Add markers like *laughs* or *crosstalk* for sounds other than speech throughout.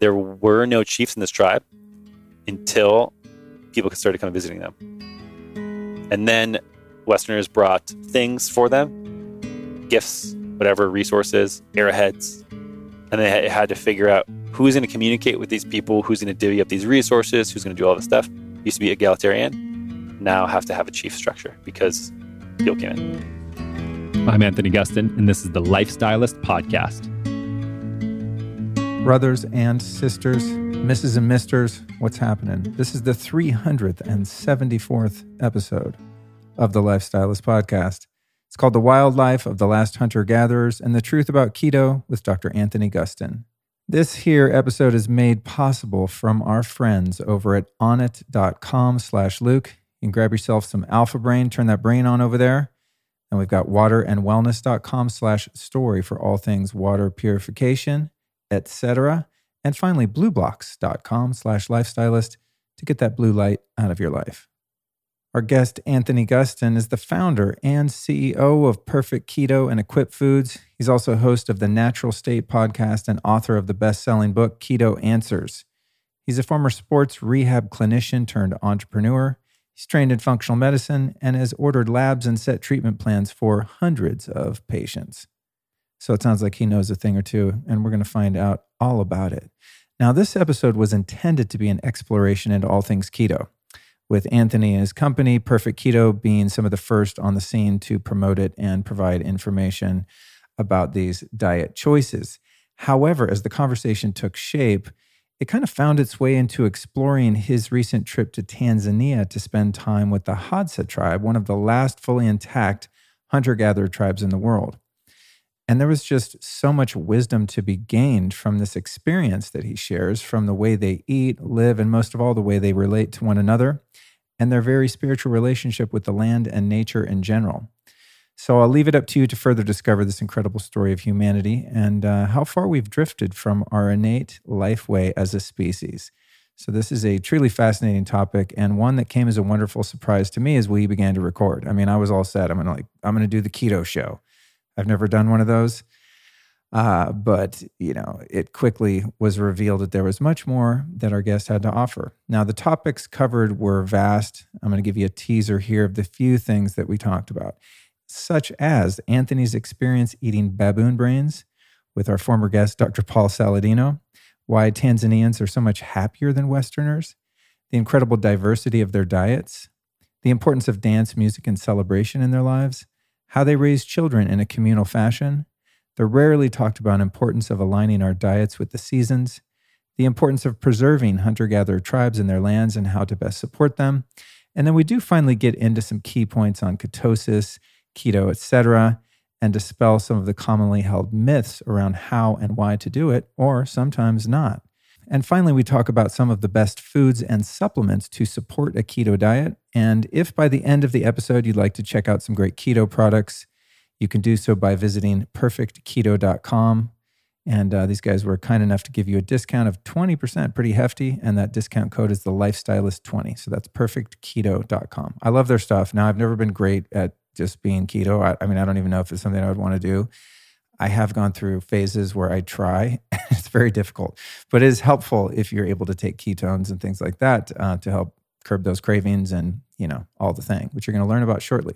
there were no chiefs in this tribe until people started of visiting them. And then Westerners brought things for them, gifts, whatever, resources, arrowheads. And they had to figure out who's going to communicate with these people, who's going to divvy up these resources, who's going to do all this stuff. Used to be egalitarian, now have to have a chief structure because Gil came in. I'm Anthony Gustin, and this is the Lifestylist Podcast. Brothers and sisters, Mrs. and Misters, what's happening? This is the 374th episode of the Lifestylist Podcast. It's called The Wildlife of the Last Hunter Gatherers and the Truth About Keto with Dr. Anthony Gustin. This here episode is made possible from our friends over at onnit.com slash Luke. You can grab yourself some alpha brain, turn that brain on over there. And we've got waterandwellness.com slash story for all things water purification etc. And finally, blueblocks.com slash lifestylist to get that blue light out of your life. Our guest, Anthony Gustin, is the founder and CEO of Perfect Keto and Equip Foods. He's also host of the Natural State podcast and author of the best selling book, Keto Answers. He's a former sports rehab clinician turned entrepreneur. He's trained in functional medicine and has ordered labs and set treatment plans for hundreds of patients. So it sounds like he knows a thing or two, and we're going to find out all about it. Now, this episode was intended to be an exploration into all things keto, with Anthony and his company, Perfect Keto, being some of the first on the scene to promote it and provide information about these diet choices. However, as the conversation took shape, it kind of found its way into exploring his recent trip to Tanzania to spend time with the Hadza tribe, one of the last fully intact hunter gatherer tribes in the world. And there was just so much wisdom to be gained from this experience that he shares from the way they eat, live, and most of all, the way they relate to one another and their very spiritual relationship with the land and nature in general. So I'll leave it up to you to further discover this incredible story of humanity and uh, how far we've drifted from our innate life way as a species. So this is a truly fascinating topic and one that came as a wonderful surprise to me as we began to record. I mean, I was all set. I'm gonna like I'm gonna do the keto show. I've never done one of those. Uh, but you know, it quickly was revealed that there was much more that our guest had to offer. Now, the topics covered were vast. I'm going to give you a teaser here of the few things that we talked about, such as Anthony's experience eating baboon brains with our former guest, Dr. Paul Saladino, why Tanzanians are so much happier than Westerners, the incredible diversity of their diets, the importance of dance, music, and celebration in their lives, how they raise children in a communal fashion, the rarely talked about importance of aligning our diets with the seasons, the importance of preserving hunter gatherer tribes and their lands and how to best support them. And then we do finally get into some key points on ketosis, keto, etc., and dispel some of the commonly held myths around how and why to do it, or sometimes not. And finally, we talk about some of the best foods and supplements to support a keto diet. And if by the end of the episode you'd like to check out some great keto products, you can do so by visiting perfectketo.com. And uh, these guys were kind enough to give you a discount of 20%, pretty hefty. And that discount code is the lifestylist20. So that's perfectketo.com. I love their stuff. Now, I've never been great at just being keto. I, I mean, I don't even know if it's something I would want to do. I have gone through phases where I try. *laughs* it's very difficult, but it is helpful if you're able to take ketones and things like that uh, to help curb those cravings and you know all the thing, which you're going to learn about shortly.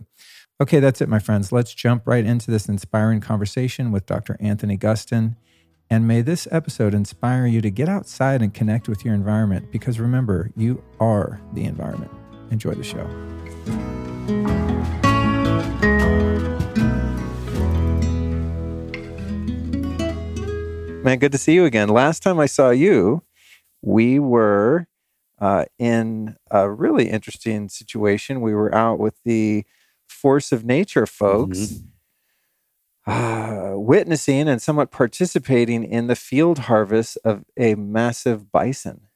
Okay, that's it, my friends. Let's jump right into this inspiring conversation with Dr. Anthony Gustin. And may this episode inspire you to get outside and connect with your environment because remember, you are the environment. Enjoy the show. Man, good to see you again. Last time I saw you, we were uh, in a really interesting situation. We were out with the Force of Nature folks, mm-hmm. uh, witnessing and somewhat participating in the field harvest of a massive bison.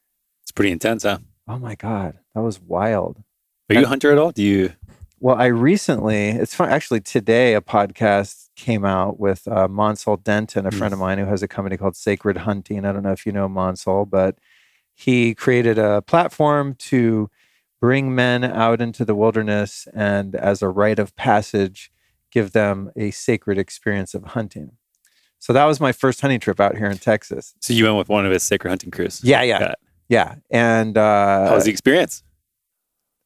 It's pretty intense, huh? Oh my God, that was wild. Are you a hunter at all? Do you well, I recently, it's fun. Actually, today a podcast came out with uh, Mansal Denton, a friend of mine who has a company called Sacred Hunting. I don't know if you know Mansal, but he created a platform to bring men out into the wilderness and, as a rite of passage, give them a sacred experience of hunting. So that was my first hunting trip out here in Texas. So you went with one of his sacred hunting crews. Yeah, yeah, yeah. And uh, How was the experience?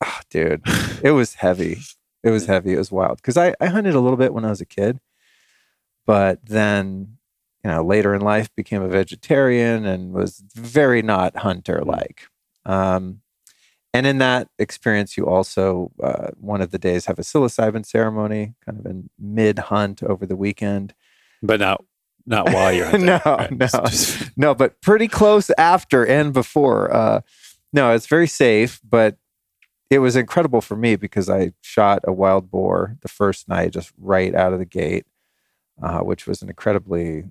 ah, dude, *laughs* it was heavy. It was heavy. It was wild because I, I hunted a little bit when I was a kid, but then you know later in life became a vegetarian and was very not hunter like. Um, and in that experience, you also uh, one of the days have a psilocybin ceremony, kind of in mid hunt over the weekend. But not not while you're *laughs* hunting. No, right? no. Just- *laughs* No, but pretty close after and before. Uh, no, it's very safe, but it was incredible for me because I shot a wild boar the first night, just right out of the gate, uh, which was an incredibly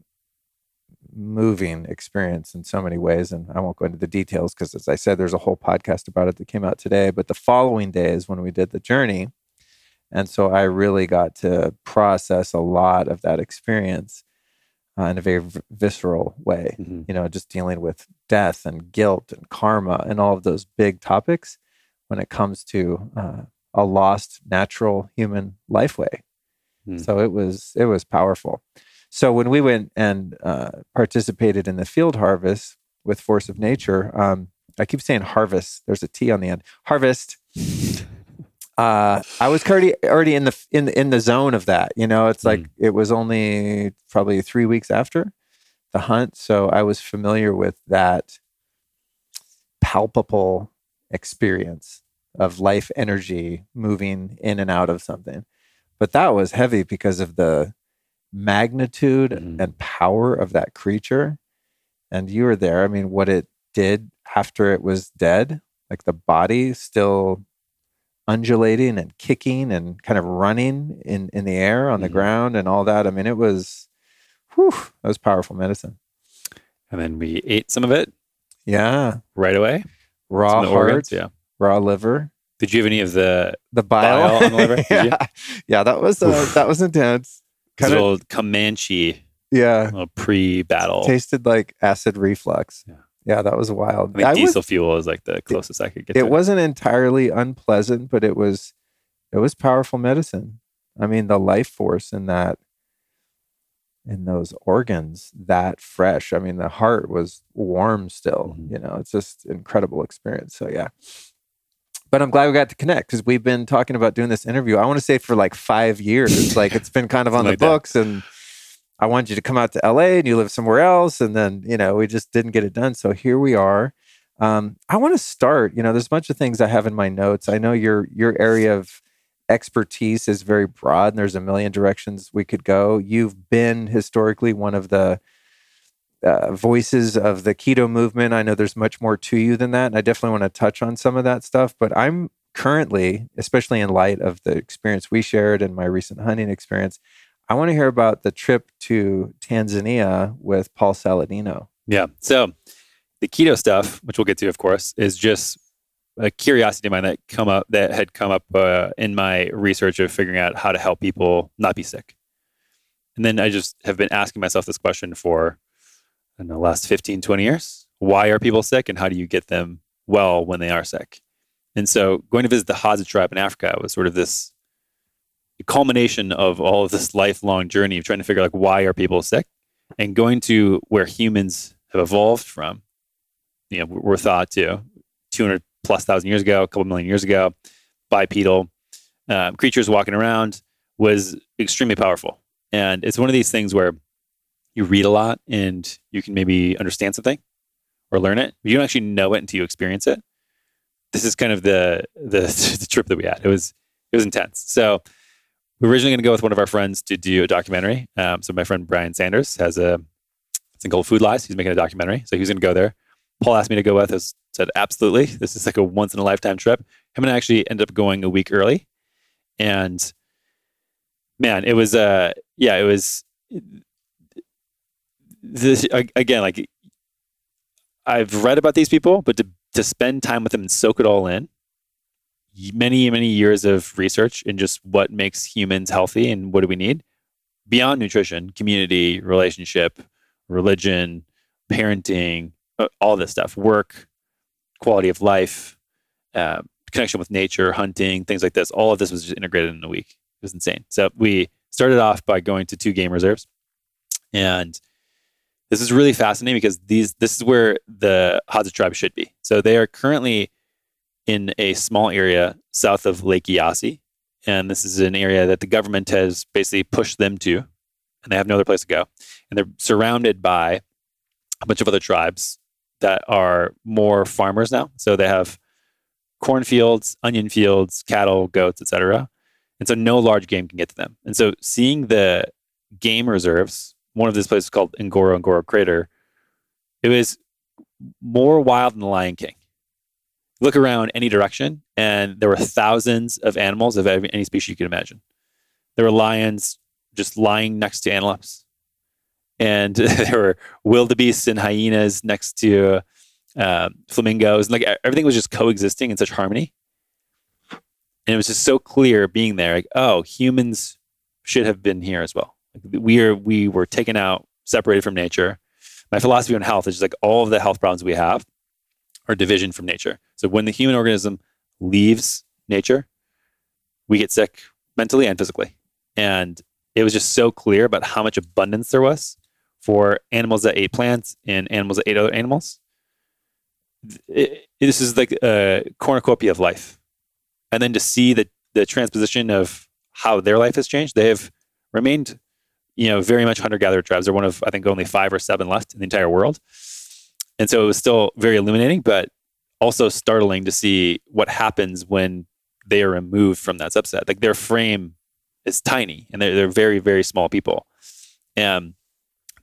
moving experience in so many ways. And I won't go into the details because, as I said, there's a whole podcast about it that came out today. But the following day is when we did the journey. And so I really got to process a lot of that experience uh, in a very v- visceral way Mhm. you know, just dealing with death and guilt and karma and all of those big topics when it comes to uh, a lost natural human life way. Hmm. So it was it was powerful. So when we went and uh, participated in the field harvest with Force of Nature, um, I keep saying harvest. There's a T on the end. Harvest. *laughs* Uh, I was already already in the in the, in the zone of that. You know, it's like it was only probably three weeks after the hunt, so I was familiar with that palpable experience of life energy moving in and out of something. But that was heavy because of the magnitude Mhm. and power of that creature. And you were there. I mean, what it did after it was dead, like the body still undulating and kicking and kind of running in, in the air on the Mhm. ground and all that. I mean, it was, whew, that was powerful medicine. and then we ate some of it Yeah. right away. Raw heart, organs. Yeah. raw liver, Did you have any of the the bile. Bile on the liver, *laughs* yeah. yeah, that was uh, that was intense. kind of Comanche yeah, pre-battle? tasted like acid reflux. Yeah. Yeah, that was wild. I think I was- diesel fuel is like the closest I could get. it to wasn't entirely unpleasant, but it was it was powerful medicine. I mean, the life force in that in those organs that fresh. I mean, the heart was warm still. Mhm. You know, it's just incredible experience. So yeah. But I'm glad we got to connect because we've been talking about doing this interview. I want to say for like five years. *laughs* like it's been kind of on the like that. books, and I wanted you to come out to LA, and you live somewhere else, and then you know we just didn't get it done. So here we are. Um, I want to start. You know, there's a bunch of things I have in my notes. I know your your area of expertise is very broad, and there's a million directions we could go. You've been historically one of the uh, voices of the keto movement. I know there's much more to you than that, and I definitely want to touch on some of that stuff. But I'm currently, especially in light of the experience we shared and my recent hunting experience, I want to hear about the trip to Tanzania with Paul Saladino. Yeah. So the keto stuff, which we'll get to, of course, is just a curiosity of mine that come up that had come up uh, in my research of figuring out how to help people not be sick. And then I just have been asking myself this question for I the last 15, 20 years. Why are people sick and how do you get them well when they are sick? And so going to visit the Hadza tribe in Africa was sort of this culmination of all of this lifelong journey of trying to figure out like why are people sick and going to where humans have evolved from. You know, we're thought to 200 plus thousand years ago, a couple million years ago, bipedal um, creatures walking around was extremely powerful. And it's one of these things where you read a lot and you can maybe understand something or learn it. You don't actually know it until you experience it. This is kind of the the, *laughs* the trip that we had. It was it was intense. So we were originally going to go with one of our friends to do a documentary. Um, so my friend Brian Sanders has a thing called Food Lies. He's making a documentary. So he's going to go there. Paul asked me to go with. I said absolutely. This is like a once in a lifetime trip. I'm going to actually end up going a week early, and man, it was uh yeah, it was this again like I've read about these people, but to to spend time with them and soak it all in, many many years of research in just what makes humans healthy and what do we need beyond nutrition, community, relationship, religion, parenting, uh, all this stuff, work, quality of life, uh, connection with nature, hunting, things like this. All of this was just integrated in a week. It was insane. So we started off by going to two game reserves And this is really fascinating because these this is where the Hadza tribe should be. So they are currently in a small area south of Lake Eyasi. And this is an area that the government has basically pushed them to, and they have no other place to go. And they're surrounded by a bunch of other tribes that are more farmers now. So they have cornfields, onion fields, cattle, goats, etc. And so no large game can get to them. And so seeing the game reserves, one of these places called Ngorongoro Crater, it was more wild than the Lion King. Look around any direction, and there were thousands of animals of any species you could imagine. There were lions just lying next to antelopes, and *laughs* there were wildebeests and hyenas next to uh, flamingos, and like everything was just coexisting in such harmony. And it was just so clear being there, like, oh, humans should have been here as well. We are we were taken out, separated from nature. My philosophy on health is just like all of the health problems we have are division from nature. So when the human organism leaves nature, we get sick mentally and physically. And it was just so clear about how much abundance there was for animals that ate plants and animals that ate other animals. It, this is like a cornucopia of life. And then to see the, the transposition of how their life has changed, they have remained, you know, very much hunter-gatherer tribes. They're one of, I think, only five or seven left in the entire world. And so it was still very illuminating, but also startling to see what happens when they are removed from that subset. Like their frame is tiny and they're, they're very, very small people. And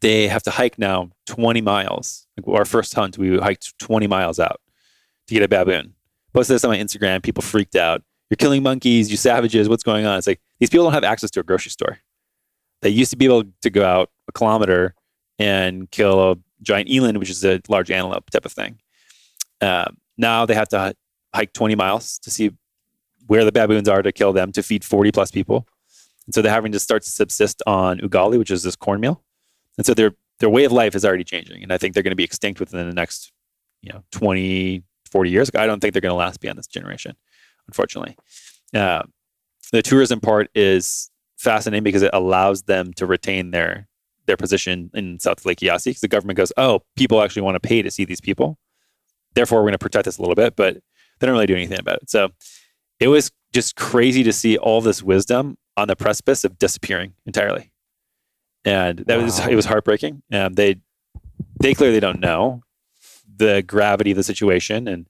they have to hike now 20 miles. Like our first hunt, we hiked 20 miles out to get a baboon. Posted this on my Instagram. People freaked out. You're killing monkeys, you savages. What's going on? It's like these people don't have access to a grocery store. They used to be able to go out a kilometer and kill a giant eland, which is a large antelope type of thing. Uh, now they have to hike 20 miles to see where the baboons are to kill them to feed 40 plus people. And so they're having to start to subsist on ugali, which is this cornmeal. And so their their way of life is already changing. And I think they're going to be extinct within the next, you know, 20, 40 years. I don't think they're going to last beyond this generation, unfortunately. Uh, the tourism part is fascinating because it allows them to retain their their position in South Lake Eyasi because the government goes, oh, people actually want to pay to see these people. Therefore, we're going to protect this a little bit, but they don't really do anything about it. So it was just crazy to see all this wisdom on the precipice of disappearing entirely. And that wow. was it was heartbreaking. And they they clearly don't know the gravity of the situation and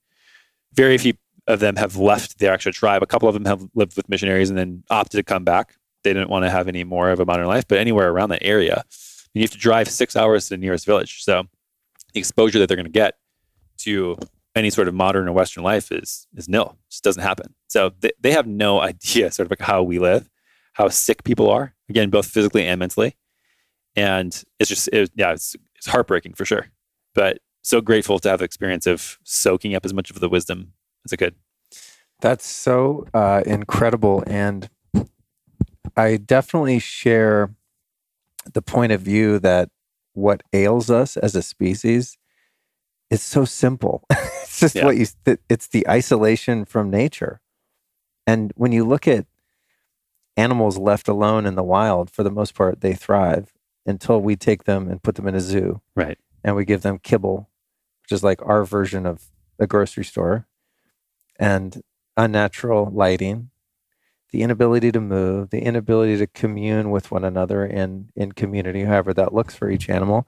very few of them have left their actual tribe. A couple of them have lived with missionaries and then opted to come back they didn't want to have any more of a modern life, but anywhere around that area, you have to drive six hours to the nearest village. So the exposure that they're going to get to any sort of modern or Western life is is nil. It just doesn't happen. So they, they have no *laughs* idea sort of like how we live, how sick people are, again, both physically and mentally. And it's just, it, yeah, it's, it's heartbreaking for sure. But so grateful to have the experience of soaking up as much of the wisdom as I could. That's so uh, incredible. And I definitely share the point of view that what ails us as a species is so simple. *laughs* it's just yeah. what you, it's the isolation from nature. And when you look at animals left alone in the wild, for the most part, they thrive until we take them and put them in a zoo. Right. And we give them kibble, which is like our version of a grocery store, and unnatural lighting the inability to move, the inability to commune with one another in in community, however that looks for each animal.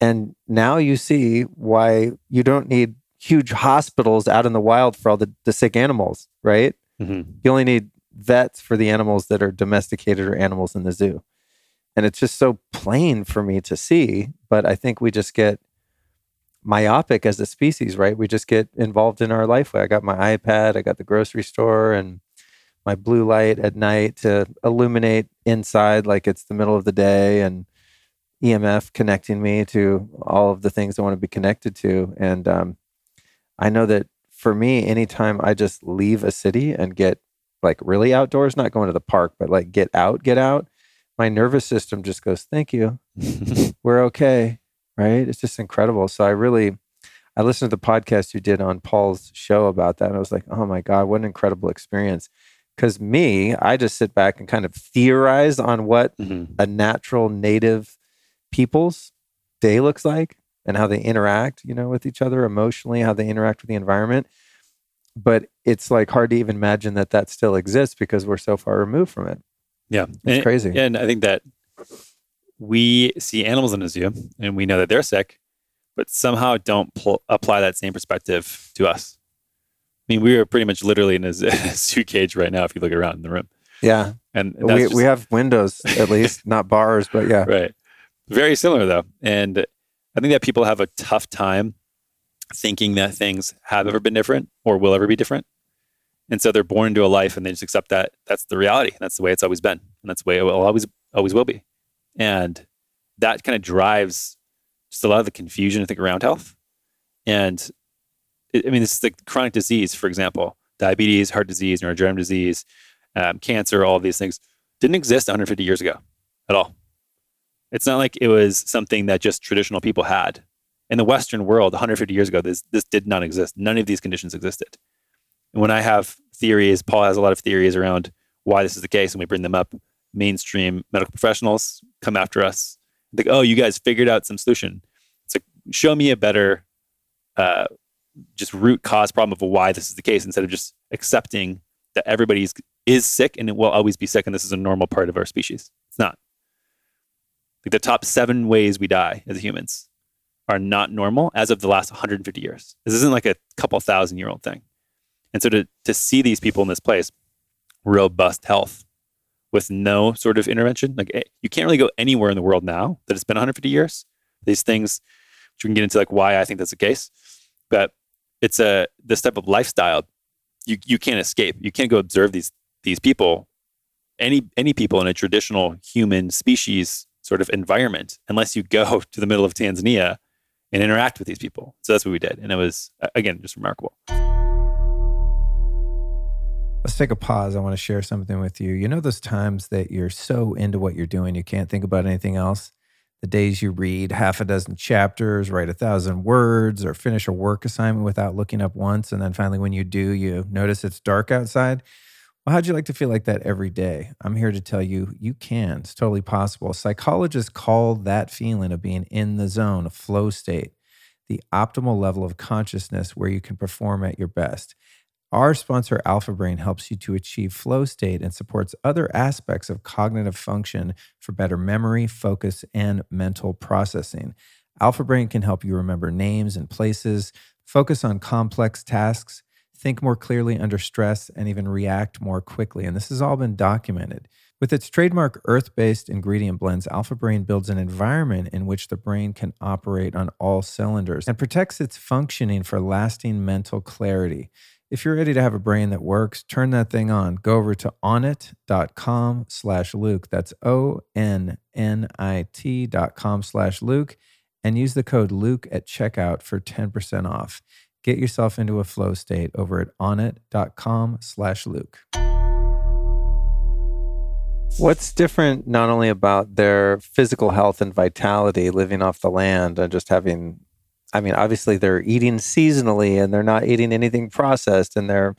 And now you see why you don't need huge hospitals out in the wild for all the, the sick animals, right? Mm-hmm. You only need vets for the animals that are domesticated or animals in the zoo. And it's just so plain for me to see, but I think we just get myopic as a species, right? We just get involved in our life. I got my iPad, I got the grocery store, and my blue light at night to illuminate inside like it's the middle of the day and EMF connecting me to all of the things I want to be connected to. And um, I know that for me, anytime I just leave a city and get like really outdoors, not going to the park, but like get out, get out, my nervous system just goes, thank you. *laughs* We're okay. Right. It's just incredible. So I really, I listened to the podcast you did on Paul's show about that. And I was like, oh my God, what an incredible experience. Because me, I just sit back and kind of theorize on what mm-hmm. a natural native people's day looks like and how they interact, you know, with each other emotionally, how they interact with the environment. But it's like hard to even imagine that that still exists because we're so far removed from it. Yeah. It's and, crazy. And I think that we see animals in a zoo and we know that they're sick, but somehow don't pl- apply that same perspective to us. I mean, we are pretty much literally in a *laughs* zoo cage right now if you look around in the room. Yeah. And that's We, just- we have windows at *laughs* least, not bars, but yeah. right. Very similar though. And I think that people have a tough time thinking that things have ever been different or will ever be different. And so they're born into a life and they just accept that that's the reality. That's the way it's always been. And that's the way it will always always will be. And that kind of drives just a lot of the confusion I think around health. And I mean, it's like chronic disease, for example, diabetes, heart disease, neurodegenerative disease, um, cancer, all of these things didn't exist 150 years ago at all. It's not like it was something that just traditional people had. In the Western world, 150 years ago, this, this did not exist. None of these conditions existed. And when I have theories, Paul has a lot of theories around why this is the case, and we bring them up. Mainstream medical professionals come after us. Like, oh, you guys figured out some solution. It's like, show me a better, uh, just root cause problem of why this is the case instead of just accepting that everybody is sick and it will always be sick, and this is a normal part of our species. It's not. Like the top seven ways we die as humans are not normal as of the last 150 years. This isn't like a couple thousand year old thing. And so to, to see these people in this place, robust health with no sort of intervention, like eh, you can't really go anywhere in the world now that it's been 150 years. These things, which we can get into like why I think that's the case, but it's a this type of lifestyle you you can't escape. You can't go observe these these people, any any people in a traditional human species sort of environment, unless you go *laughs* to the middle of Tanzania and interact with these people. So that's what we did, and it was again just remarkable. Let's take a pause. I want to share something with you. You know, those times that you're so into what you're doing, you can't think about anything else? The days you read half a dozen chapters, write a thousand words, or finish a work assignment without looking up once. And then finally, when you do, you notice it's dark outside. Well, how'd you like to feel like that every day? I'm here to tell you, you can. It's totally possible. Psychologists call that feeling of being in the zone, a flow state, the optimal level of consciousness where you can perform at your best. Our sponsor, Alpha Brain, helps you to achieve flow state and supports other aspects of cognitive function for better memory, focus, and mental processing. Alpha Brain can help you remember names and places, focus on complex tasks, think more clearly under stress, and even react more quickly. And this has all been documented. With its trademark earth based ingredient blends, Alpha Brain builds an environment in which the brain can operate on all cylinders and protects its functioning for lasting mental clarity. If you're ready to have a brain that works, turn that thing on. Go over to onnit.com slash Luke. That's O-N-N-I-T dot com slash Luke and use the code Luke at checkout for 10% off. Get yourself into a flow state over at onnit.com slash Luke. What's different not only about their physical health and vitality living off the land and just having I mean, obviously they're eating seasonally and they're not eating anything processed and they're,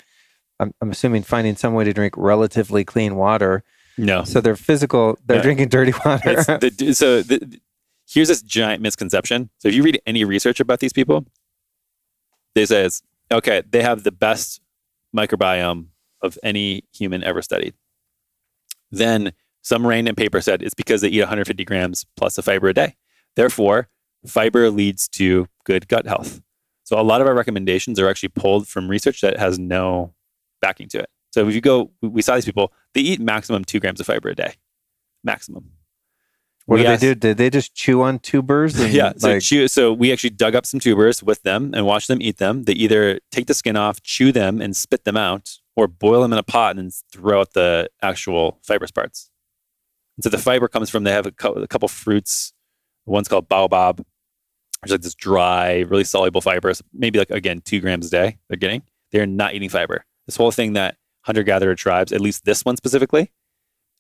I'm, I'm assuming, finding some way to drink relatively clean water. No, So they're physical, they're Yeah. drinking dirty water. The, *laughs* so the, here's this giant misconception. So if you read any research about these people, they say it's okay. They have the best microbiome of any human ever studied. Then some random paper said it's because they eat 150 grams plus of fiber a day. Therefore, fiber leads to good gut health. So a lot of our recommendations are actually pulled from research that has no backing to it. So if you go, we saw these people, they eat maximum two grams of fiber a day, maximum. what We do asked- they do? Did they just chew on tubers? *laughs* And yeah. So, like, chew, so we actually dug up some tubers with them and watched them eat them. They either take the skin off, chew them, and spit them out, or boil them in a pot and then throw out the actual fibrous parts. And so the fiber comes from they have a, cou- a couple fruits. One's called baobab, which is like this dry, really soluble fibers. Maybe like again two grams a day. They're getting. They're not eating fiber. This whole thing that hunter gatherer tribes, at least this one specifically,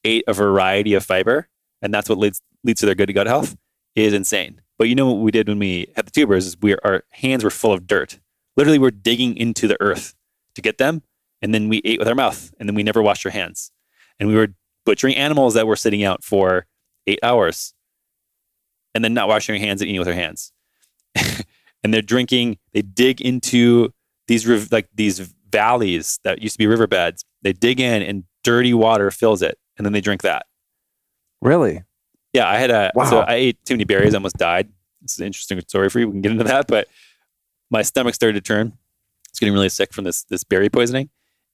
ate a variety of fiber, and that's what leads leads to their good gut health is insane. But you know what we did when we had the tubers is we our hands were full of dirt. Literally, we're digging into the earth to get them, and then we ate with our mouth, and then we never washed our hands, and we were butchering animals that were sitting out for eight hours. and then not washing our hands and eating with our hands. *laughs* and they're drinking, they dig into these riv- like these valleys that used to be riverbeds. They dig in and dirty water fills it, and then they drink that. Really? Yeah, I had a Wow. so I ate too many berries, I almost died. It's an interesting story for you. We can get into that, but my stomach started to turn. I was getting really sick from this this berry poisoning,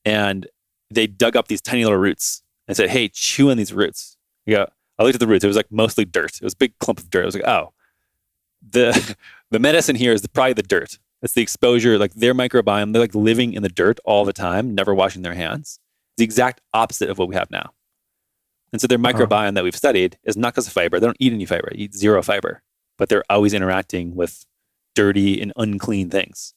and they dug up these tiny little roots and said, "Hey, chew on these roots." Yeah, I looked at the roots. It was like mostly dirt. It was a big clump of dirt. I was like, "Oh, the the medicine here is the, probably the dirt. It's the exposure. Like their microbiome, they're like living in the dirt all the time, never washing their hands. It's the exact opposite of what we have now." And so their uh-huh. microbiome that we've studied is not because of fiber. They don't eat any fiber, eat zero fiber, but they're always interacting with dirty and unclean things.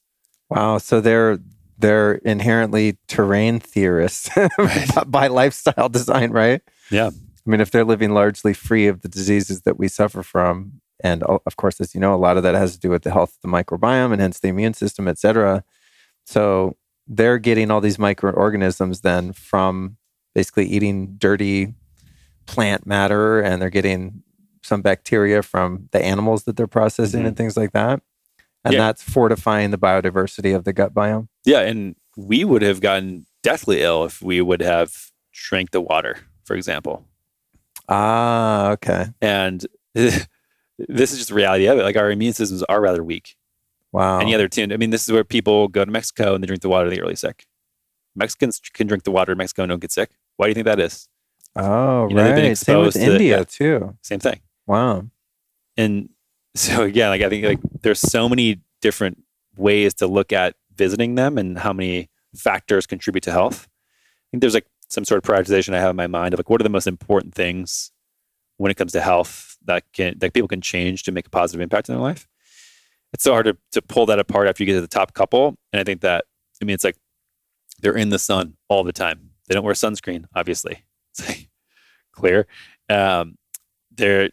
Wow. So they're they're inherently terrain theorists *laughs* Right. by lifestyle design, right? Yeah. I mean, if they're living largely free of the diseases that we suffer from, and of course, as you know, a lot of that has to do with the health of the microbiome and hence the immune system, et cetera. So they're getting all these microorganisms then from basically eating dirty plant matter, and they're getting some bacteria from the animals that they're processing Mhm. and things like that. And Yeah. that's fortifying the biodiversity of the gut biome. Yeah. And we would have gotten deathly ill if we would have drank the water, for example. Ah, okay. And *laughs* this is just the reality of it. Like our immune systems are rather weak. Wow. Any other tune. I mean, this is where people go to Mexico and they drink the water, they get really sick. Mexicans can drink the water in Mexico and don't get sick. Why do you think that is? oh, you know, they've been right. Same with exposed to- India yeah. too. Same thing. Wow. and so again like i think like there's so many different ways to look at visiting them and how many factors contribute to health i think there's like some sort of prioritization i have in my mind of like what are the most important things when it comes to health that can that people can change to make a positive impact in their life. It's so hard to, to pull that apart after you get to the top couple. And i think that i mean it's like they're in the sun all the time. They don't wear sunscreen obviously. *laughs* It's like clear. Um, they're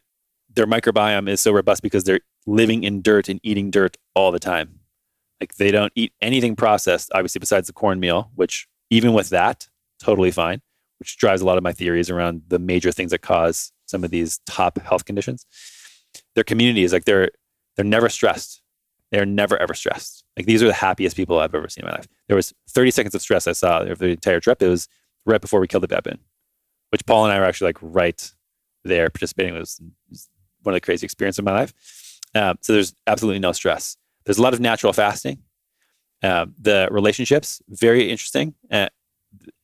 their microbiome is so robust because they're living in dirt and eating dirt all the time. Like they don't eat anything processed, obviously, besides the cornmeal, which even with that, totally fine, which drives a lot of my theories around the major things that cause some of these top health conditions. Their community is like they're they're never stressed. They're never ever stressed. Like these are the happiest people I've ever seen in my life. There was 30 seconds of stress I saw over the entire trip. It was right before we killed the baboon, which Paul and I were actually like right there participating. It was, it was one of the crazy experiences of my life. Um, so there's absolutely no stress. There's a lot of natural fasting. Um, the relationships very interesting. Uh,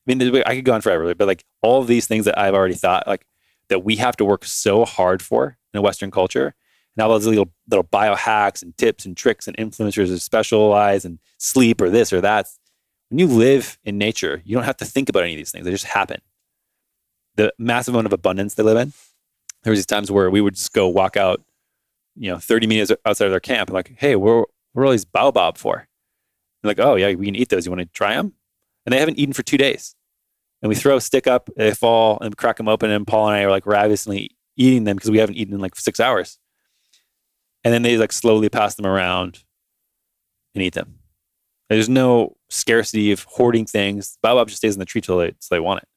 mean, I could go on forever, but like all of these things that I've already thought, like that we have to work so hard for in a Western culture, and all those little little biohacks and tips and tricks and influencers that specialize and sleep or this or that. When you live in nature, you don't have to think about any of these things; they just happen. The massive amount of abundance they live in. There was these times where we would just go walk out, you know, 30 minutes outside of their camp, and like, hey, where are all these baobab for? They're like, oh yeah, we can eat those. You want to try them? And they haven't eaten for two days. And we throw a stick up, they fall, and crack them open. And Paul and I are like ravenously eating them because we haven't eaten in like six hours. And then they like slowly pass them around and eat them. There's no scarcity of hoarding things. Baobab just stays in the tree till they, till they want it.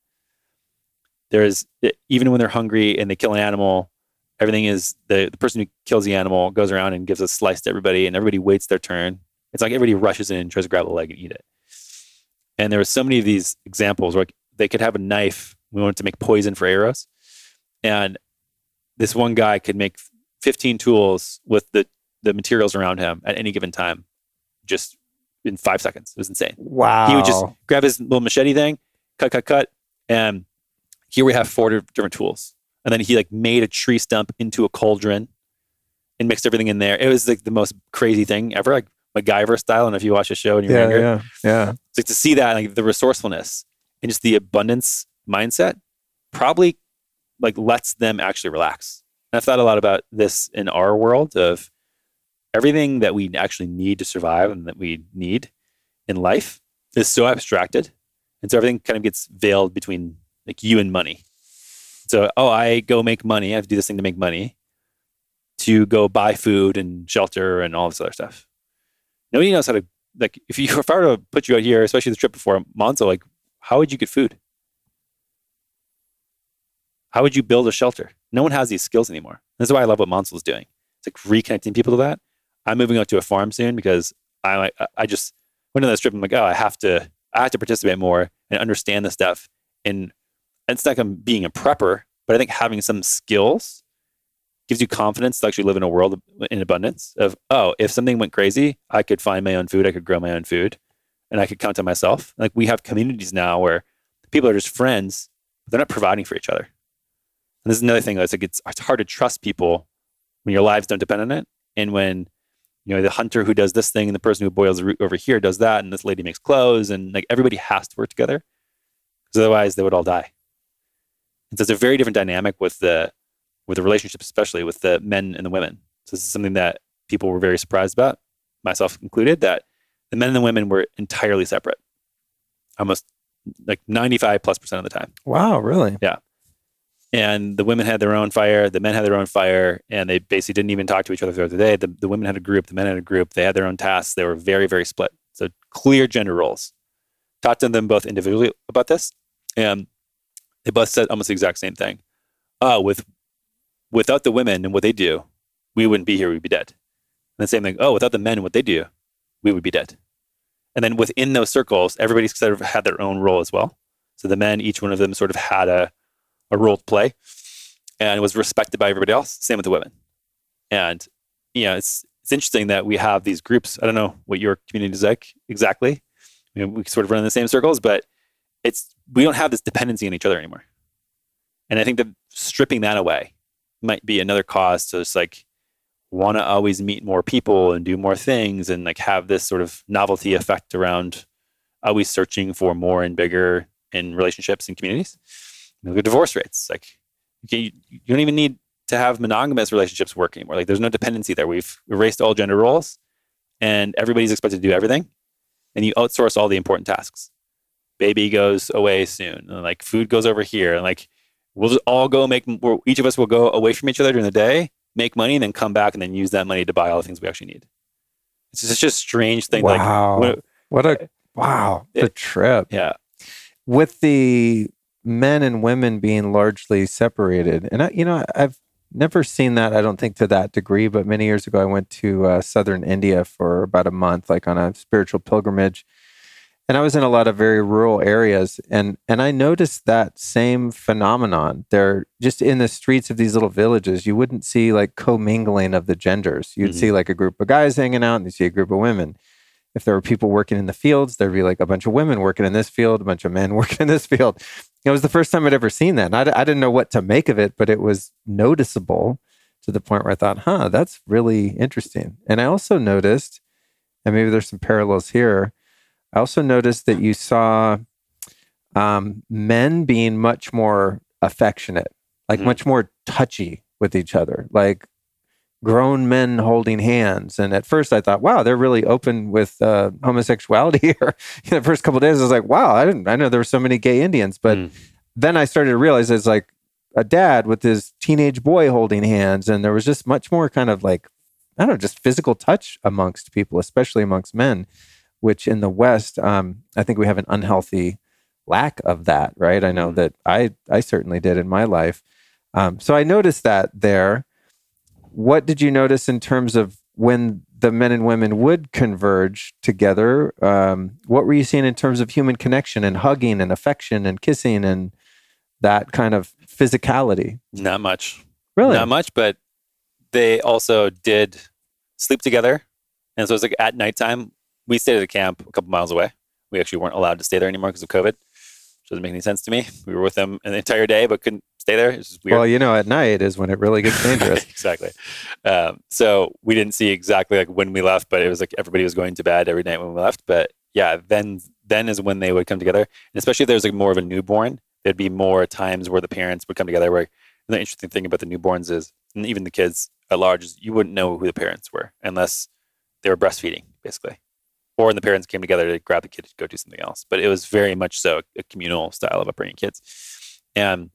There's even when they're hungry and they kill an animal, everything is the, the person who kills the animal goes around and gives a slice to everybody, and everybody waits their turn. It's like everybody rushes in and tries to grab a leg and eat it. And there were so many of these examples where like, they could have a knife. We wanted to make poison for arrows, and this one guy could make 15 tools with the the materials around him at any given time, just in five seconds. It was insane. Wow. He would just grab his little machete thing, cut, cut, cut, and here we have four different tools. And then he like made a tree stump into a cauldron and mixed everything in there. It was like the most crazy thing ever, like MacGyver style. And if you watch the show and you're yeah, younger, yeah, yeah. it's like to see that, like the resourcefulness and just the abundance mindset, probably like lets them actually relax. And I've thought a lot about this in our world of everything that we actually need to survive and that we need in life is so abstracted, and so everything kind of gets veiled between like you and money. So, oh, I go make money. I have to do this thing to make money, to go buy food and shelter and all this other stuff. Nobody knows how to like if you *laughs* if I were to put you out here, especially the trip before Monzo, like how would you get food? How would you build a shelter? No one has these skills anymore. This is why I love what Monzo's doing. It's like reconnecting people to that. I'm moving out to a farm soon because I like I just went on that trip. I'm like, oh, I have to I have to participate more and understand the stuff. And it's not like being a prepper, but I think having some skills gives you confidence to actually live in a world in abundance of, oh, if something went crazy, I could find my own food, I could grow my own food, and I could count on myself. Like we have communities now where people are just friends, but they're not providing for each other. And this is another thing that's like it's, it's hard to trust people when your lives don't depend on it. And when you know the hunter who does this thing and the person who boils the root over here does that, and this lady makes clothes, and like everybody has to work together because otherwise they would all die. And so it's a very different dynamic with the with the relationship, especially with the men and the women. So this is something that people were very surprised about, myself included, that the men and the women were entirely separate, almost like ninety five plus percent of the time. Wow, really? Yeah. And the women had their own fire, the men had their own fire, and they basically didn't even talk to each other throughout the day. The, the women had a group, the men had a group, they had their own tasks. They were very, very split. So clear gender roles. Talked to them both individually about this. And they both said almost the exact same thing. Oh, with without the women and what they do, we wouldn't be here, we'd be dead. And the same thing, oh, without the men and what they do, we would be dead. And then within those circles, everybody sort of had their own role as well. So the men, each one of them sort of had a, a role to play and was respected by everybody else. Same with the women. And, you know, it's, it's interesting that we have these groups. I don't know what your community is like exactly. We sort of run in the same circles, but it's, we don't have this dependency on each other anymore. And I think that stripping that away might be another cause to just like want to always meet more people and do more things and like have this sort of novelty effect around always searching for more and bigger in relationships and communities. Look at divorce rates. Like, okay, you don't even need to have monogamous relationships work anymore. Like, there's no dependency there. We've erased all gender roles, and everybody's expected to do everything, and you outsource all the important tasks. Baby goes away soon, and like food goes over here, and like we'll just all go make. Each of us will go away from each other during the day, make money, and then come back and then use that money to buy all the things we actually need. It's just a strange thing. Wow. Like, what a wow. It- the trip. yeah, With the men and women being largely separated. And I, you know, I've never seen that, I don't think to that degree, but many years ago I went to uh, southern India for about a month, like on a spiritual pilgrimage. And I was in a lot of very rural areas and and I noticed that same phenomenon. There just in the streets of these little villages, you wouldn't see like commingling of the genders. You'd Mhm. see like a group of guys hanging out and you see a group of women if there were people working in the fields, there'd be like a bunch of women working in this field, a bunch of men *laughs* working in this field. It was the first time I'd ever seen that. And I didn't know what to make of it, but it was noticeable to the point where I thought, huh, that's really interesting. And I also noticed, and maybe there's some parallels here, I also noticed that you saw um, men being much more affectionate, like Mhm. much more touchy with each other, like grown men holding hands. And at first I thought, wow, they're really open with uh, homosexuality *laughs* here. In the first couple of days, I was like, wow, I didn't, I know there were so many gay Indians. But Mm. then I started to realize it's like a dad with his teenage boy holding hands. And there was just much more kind of like, I don't know, just physical touch amongst people, especially amongst men, which in the West, um, I think we have an unhealthy lack of that, right? I know Mhm. that I, I certainly did in my life. Um, so I noticed that there what did you notice in terms of when the men and women would converge together? Um, what were you seeing in terms of human connection and hugging and affection and kissing and that kind of physicality? not much. Really? Not much, but they also did sleep together. And so it was like at nighttime, we stayed at a camp a couple miles away. We actually weren't allowed to stay there anymore because of COVID, which doesn't make any sense to me. We were with them an entire day, but couldn't stay there. It's just weird. Well, you know, at night is when it really gets *laughs* dangerous. exactly. Um, so we didn't see exactly like when we left, but it was like everybody was going to bed every night when we left. But yeah, then then is when they would come together, and especially if there was like more of a newborn, there'd be more times where the parents would come together. Where the interesting thing about the newborns is, and even the kids at large, is you wouldn't know who the parents were unless they were breastfeeding, basically, or the parents came together to grab the kid to go do something else. But it was very much so a communal style of upbringing kids, and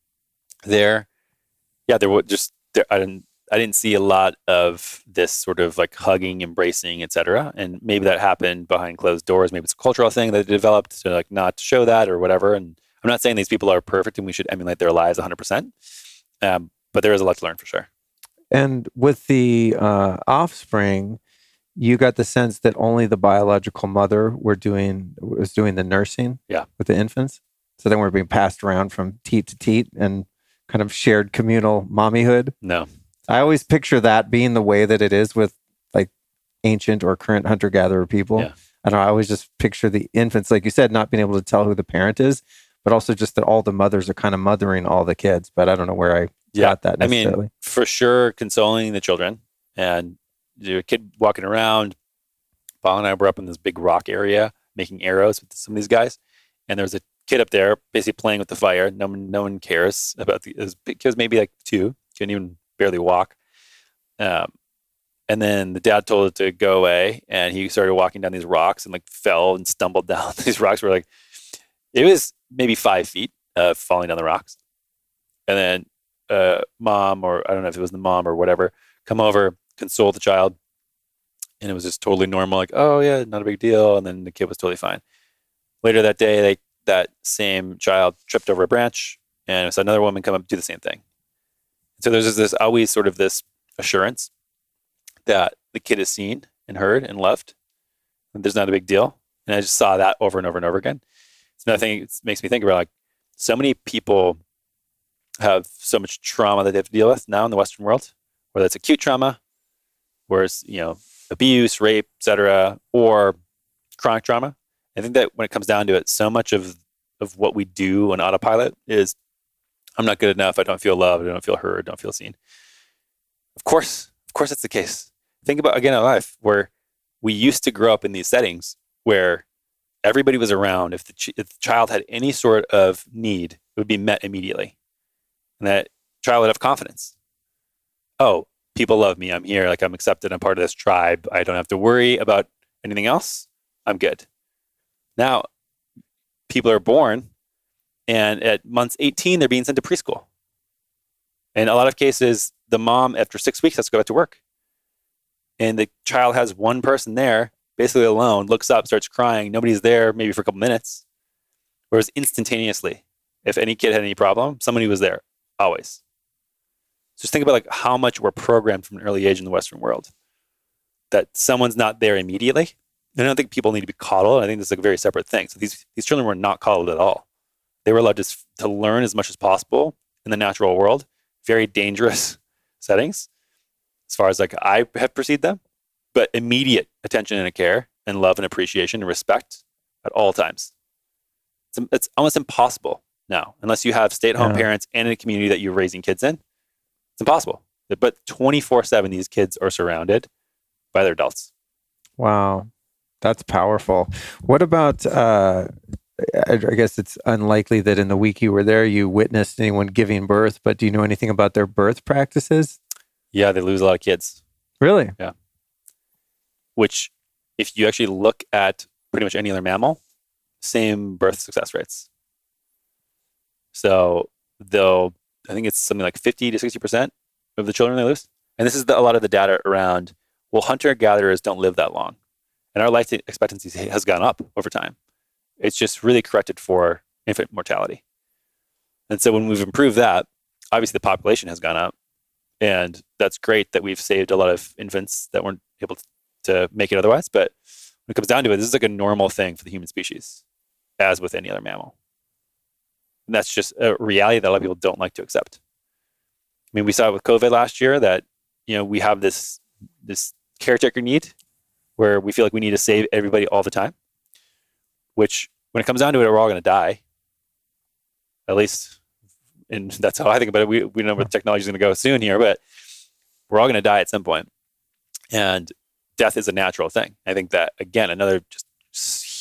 there, yeah, there was just there. I didn't I didn't see a lot of this sort of like hugging, embracing, etc. And maybe that happened behind closed doors. Maybe it's a cultural thing that developed to like not show that or whatever. And I'm not saying these people are perfect and we should emulate their lives 100. percent um, But there is a lot to learn for sure. And with the uh, offspring, you got the sense that only the biological mother were doing was doing the nursing. Yeah. With the infants, so then we're being passed around from teat to teat and kind of shared communal mommyhood. No. I always picture that being the way that it is with like ancient or current hunter gatherer people. Yeah. I don't know. I always just picture the infants, like you said, not being able to tell who the parent is, but also just that all the mothers are kind of mothering all the kids. But I don't know where I Yeah. got that I mean, for sure, consoling the children. And your kid walking around. Paul and I were up in this big rock area making arrows with some of these guys. And there was a kid up there basically playing with the fire. No one, no one cares about the was maybe like two, couldn't even barely walk. Um, and then the dad told it to go away, and he started walking down these rocks and like fell and stumbled *laughs* down these rocks. Were like, it was maybe five feet of falling down the rocks, and then uh, mom or I don't know if it was the mom or whatever come over, console the child, and it was just totally normal, like oh yeah, not a big deal, and then the kid was totally fine. Later that day, they, that same child tripped over a branch, and so another woman come up and do the same thing. So there's this always sort of this assurance that the kid is seen and heard and loved, and there's not a big deal. And I just saw that over and over and over again. It's another thing. It makes me think about like so many people have so much trauma that they have to deal with now in the Western world, whether it's acute trauma, where it's you know abuse, rape, etc., or chronic trauma. I think that when it comes down to it, so much of of what we do on autopilot is I'm not good enough. I don't feel loved. I don't feel heard. I don't feel seen. Of course, of course, that's the case. Think about again our life where we used to grow up in these settings where everybody was around. If the, ch- if the child had any sort of need, it would be met immediately, and that child would have confidence. Oh, people love me. I'm here. Like I'm accepted. I'm part of this tribe. I don't have to worry about anything else. I'm good. Now, people are born, and at months 18, they're being sent to preschool. In a lot of cases, the mom, after six weeks, has to go back to work. And the child has one person there, basically alone, looks up, starts crying. Nobody's there, maybe for a couple minutes. Whereas instantaneously, if any kid had any problem, somebody was there, always. Just think about like how much we're programmed from an early age in the Western world. That someone's not there immediately. And I don't think people need to be coddled. I think this is a very separate thing. So these, these children were not coddled at all. They were allowed to, s- to learn as much as possible in the natural world, very dangerous *laughs* settings, as far as like I have perceived them, but immediate attention and care and love and appreciation and respect at all times. It's, it's almost impossible now, unless you have stay at home Yeah. parents and a community that you're raising kids in. It's impossible. But 24 7, these kids are surrounded by their adults. Wow, that's powerful. What about? Uh, I I guess it's unlikely that in the week you were there, you witnessed anyone giving birth. But do you know anything about their birth practices? Yeah, they lose a lot of kids. Really? Yeah. Which if you actually look at pretty much any other mammal, same birth success rates. So they'll, I think it's something like 50 to 60% of the children they lose. And this is the, a lot of the data around, well, hunter gatherers don't live that long. And our life expectancy has gone up over time. It's just really corrected for infant mortality. And so when we've improved that, obviously the population has gone up. And that's great that we've saved a lot of infants that weren't able to to make it otherwise. But when it comes down to it, this is like a normal thing for the human species, as with any other mammal. And that's just a reality that a lot of people don't like to accept. I mean, we saw it with COVID last year that you know we have this this caretaker need where we feel like we need to save everybody all the time. Which, when it comes down to it, we're all going to die. At least, and that's how I think about it. We we know where the technology is going to go soon here, but we're all going to die at some point. And death is a natural thing. I think that again, another just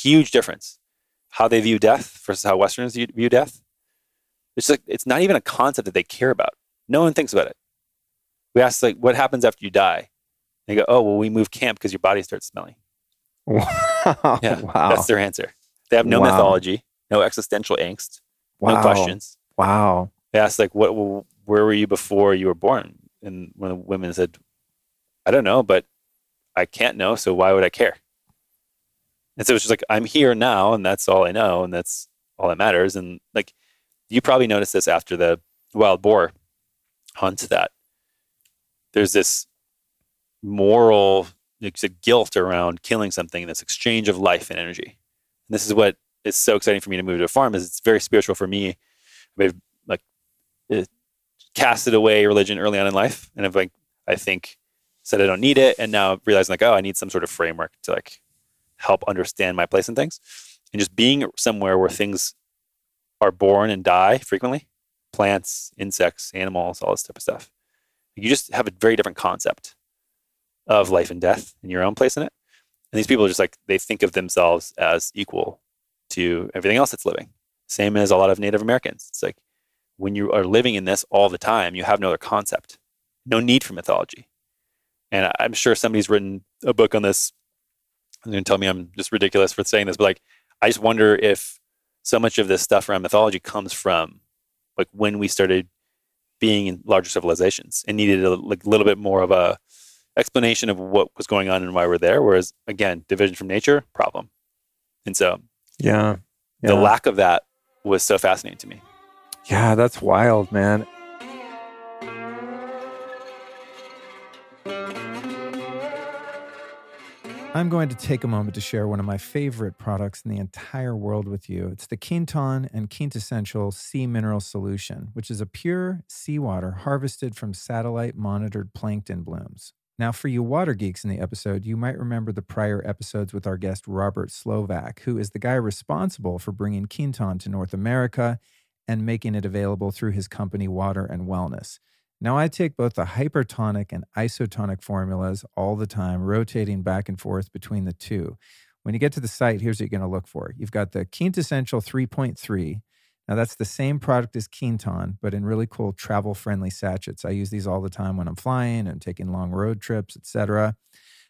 huge difference how they view death versus how Westerners view view death. It's like it's not even a concept that they care about. No one thinks about it. We ask like, what happens after you die? They go, oh well, we move camp because your body starts smelling. Wow. Yeah, *laughs* wow. that's their answer. They have no Wow. mythology, no existential angst, no questions. Wow. They asked like, what, where were you before you were born? And one of the women said, I don't know, but I can't know, so why would I care? And so it's just like I'm here now, and that's all I know, and that's all that matters. And like you probably noticed this after the wild boar hunt that there's this moral it's a guilt around killing something this exchange of life and energy. And this is what is so exciting for me to move to a farm is it's very spiritual for me. I've like it casted away religion early on in life and i've like i think said i don't need it and now realizing like oh i need some sort of framework to like help understand my place in things. And just being somewhere where things are born and die frequently plants insects animals all this type of stuff you just have a very different concept of life and death and your own place in it. And these people are just like, they think of themselves as equal to everything else that's living. Same as a lot of Native Americans. It's like when you are living in this all the time, you have no other concept, no need for mythology. And I'm sure somebody's written a book on this and tell me I'm just ridiculous for saying this, but like, I just wonder if so much of this stuff around mythology comes from like when we started being in larger civilizations and needed a like, little bit more of a explanation of what was going on and why we're there. Whereas again, division from nature, problem. And so yeah, yeah. the lack of that was so fascinating to me. Yeah, that's wild, man. I'm going to take a moment to share one of my favorite products in the entire world with you. It's the Quinton and Quintessential Sea Mineral Solution, which is a pure seawater harvested from satellite monitored plankton blooms. Now, for you water geeks in the episode, you might remember the prior episodes with our guest Robert Slovak, who is the guy responsible for bringing Quinton to North America and making it available through his company Water and Wellness. Now, I take both the hypertonic and isotonic formulas all the time, rotating back and forth between the two. When you get to the site, here's what you're going to look for. You've got the Quintessential 3.3. Now, that's the same product as Quinton, but in really cool travel friendly sachets. I use these all the time when I'm flying and taking long road trips, etc.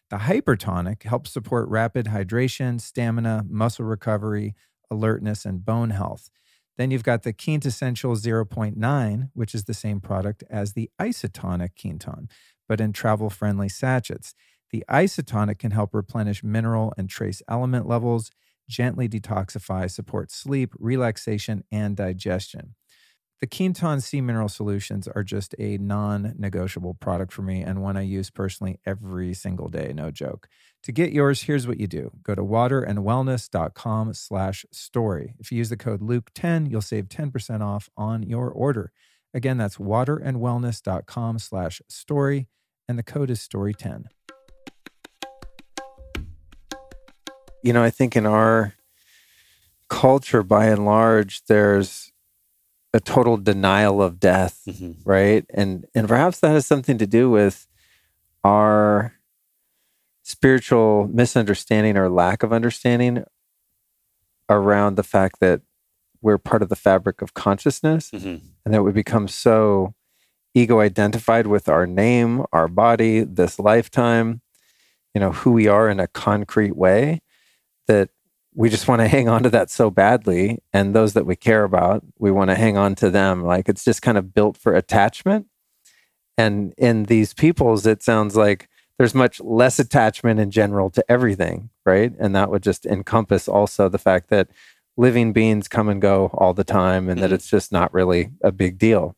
The hypertonic helps support rapid hydration, stamina, muscle recovery, alertness, and bone health. Then you've got the Quintessential 0.9, which is the same product as the isotonic Quinton, but in travel friendly sachets. The isotonic can help replenish mineral and trace element levels, gently detoxify, support sleep, relaxation, and digestion. The Quinton Sea Mineral Solutions are just a non negotiable product for me and one I use personally every single day, no joke. To get yours, here's what you do. Go to waterandwellness.com slash story. If you use the code Luke10, you'll save 10% off on your order. Again, that's waterandwellness.com slash story, and the code is story10. You know, I think in our culture, by and large, there's a total denial of death, mm-hmm. right? And and perhaps that has something to do with our spiritual misunderstanding or lack of understanding around the fact that we're part of the fabric of consciousness mm-hmm. and that we become so ego identified with our name, our body, this lifetime, you know, who we are in a concrete way that we just want to hang on to that so badly. And those that we care about, we want to hang on to them. Like it's just kind of built for attachment. And in these peoples, it sounds like there's much less attachment in general to everything, right? And that would just encompass also the fact that living beings come and go all the time and mm-hmm. that it's just not really a big deal.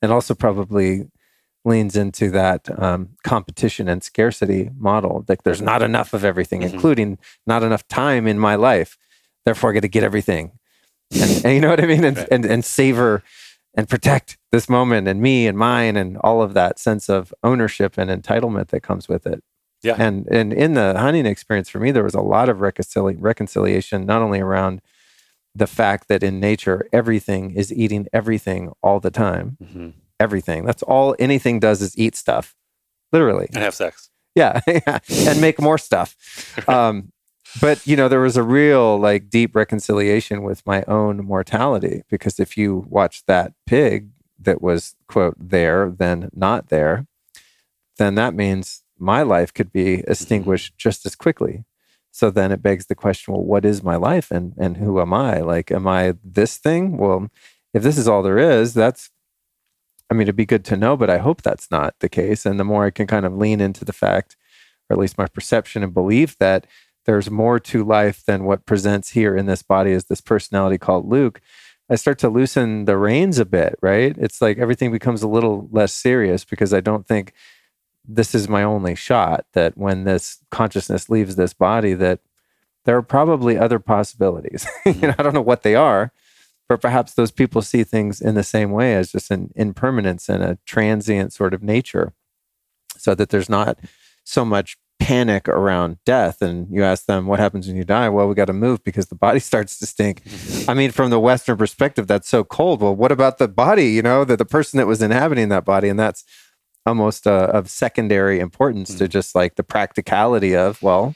And also, probably leans into that um, competition and scarcity model. Like there's not enough of everything, mm-hmm. including not enough time in my life. Therefore, I got to get everything. And, and, you know what I mean? And, right. and, and savor and protect this moment and me and mine and all of that sense of ownership and entitlement that comes with it. Yeah. And, and in the hunting experience for me, there was a lot of reconcili- reconciliation, not only around the fact that in nature, everything is eating everything all the time. Mm-hmm everything. That's all anything does is eat stuff, literally. And have sex. Yeah, *laughs* yeah. and make more stuff. *laughs* Um, but you know, there was a real like deep reconciliation with my own mortality because if you watch that pig that was quote there, then not there, then that means my life could be mm-hmm. extinguished just as quickly. So then it begs the question, well, what is my life and and who am I? Like, am I this thing? Well, if this is all there is, that's I mean, it'd be good to know, but I hope that's not the case. And the more I can kind of lean into the fact, or at least my perception and belief that there's more to life than what presents here in this body as this personality called Luke, I start to loosen the reins a bit, right? It's like everything becomes a little less serious because I don't think this is my only shot that when this consciousness leaves this body that there are probably other possibilities *laughs* you know mm-hmm. i don't know what they are but perhaps those people see things in the same way as just an impermanence and a transient sort of nature so that there's not so much panic around death and you ask them what happens when you die? Well we got to move because the body *laughs* starts to stink. *laughs* I mean from the western perspective that's so cold. Well what about the body you know that the person that was inhabiting that body? And that's almost uh, of secondary importance mm-hmm. to just like the practicality of well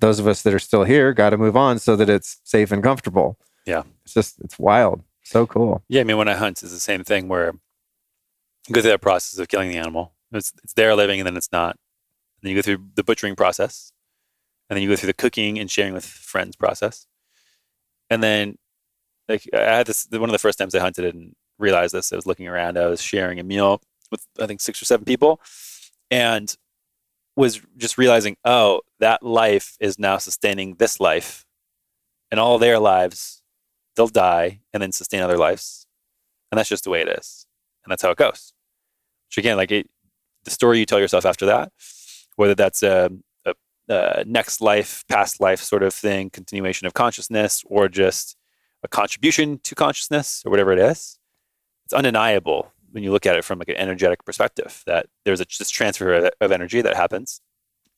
those of us that are still here got to move on so that it's safe and comfortable. Yeah. It's just it's wild. So cool. Yeah i mean when i hunt it's the same thing where you go through that process of killing the animal. It's, it's there living and then it's not then you go through the butchering process, and then you go through the cooking and sharing with friends process, and then like I had this one of the first times I hunted and realized this. I was looking around. I was sharing a meal with I think six or seven people, and was just realizing, oh, that life is now sustaining this life, and all their lives, they'll die and then sustain other lives, and that's just the way it is, and that's how it goes. Which again, like it, the story you tell yourself after that whether that's a, a, a next life, past life sort of thing, continuation of consciousness, or just a contribution to consciousness, or whatever it is. It's undeniable when you look at it from like an energetic perspective that there's a this transfer of, energy that happens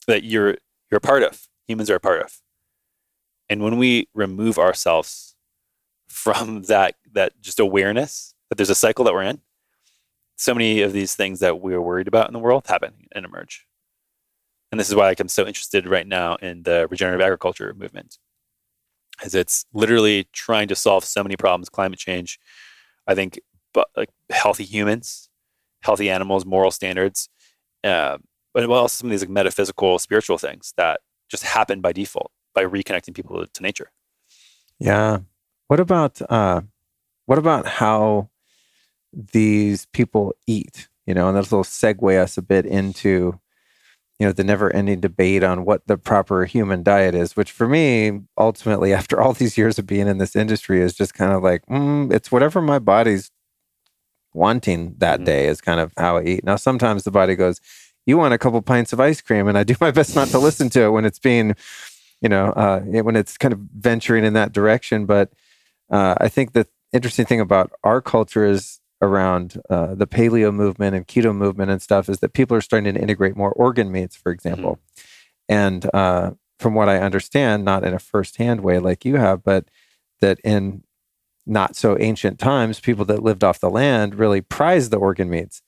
that you're you're a part of. Humans are a part of. And when we remove ourselves from that that just awareness that there's a cycle that we're in, so many of these things that we're worried about in the world happen and emerge and this is why like, I'm so interested right now in the regenerative agriculture movement, as it's literally trying to solve so many problems: climate change, I think, but like healthy humans, healthy animals, moral standards, uh, but also some of these like metaphysical, spiritual things that just happen by default by reconnecting people to nature. Yeah. What about uh, what about how these people eat? You know, and this will segue us a bit into you know the never ending debate on what the proper human diet is which for me ultimately *laughs* after all these years of being in this industry is just kind of like mm, it's whatever my body's wanting that mm-hmm. day is kind of how i eat now sometimes the body goes you want a couple pints of ice cream and i do my *laughs* best not to listen to it when it's being you know uh, when it's kind of venturing in that direction but uh, i think the interesting thing about our culture is around uh, the paleo movement and keto movement and stuff is that people are starting to integrate more organ meats, for example. Mm-hmm. And uh, from what I understand, not in a firsthand way like you have, but that in not so ancient times, people that lived off the land really prized the organ meats.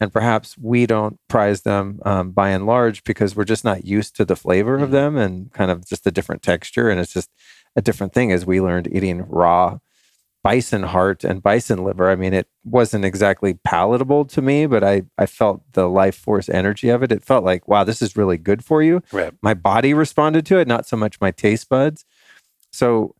And perhaps we don't prize them um, by and large because we're just not used to the flavor mm-hmm. of them and kind of just the different texture. And it's just a different thing as we learned eating raw bison heart and bison liver. I mean, it wasn't exactly palatable to me, but I, I felt the life force energy of it. It felt like, wow, this is really good for you. Right. My body responded to it, not so much my taste buds. So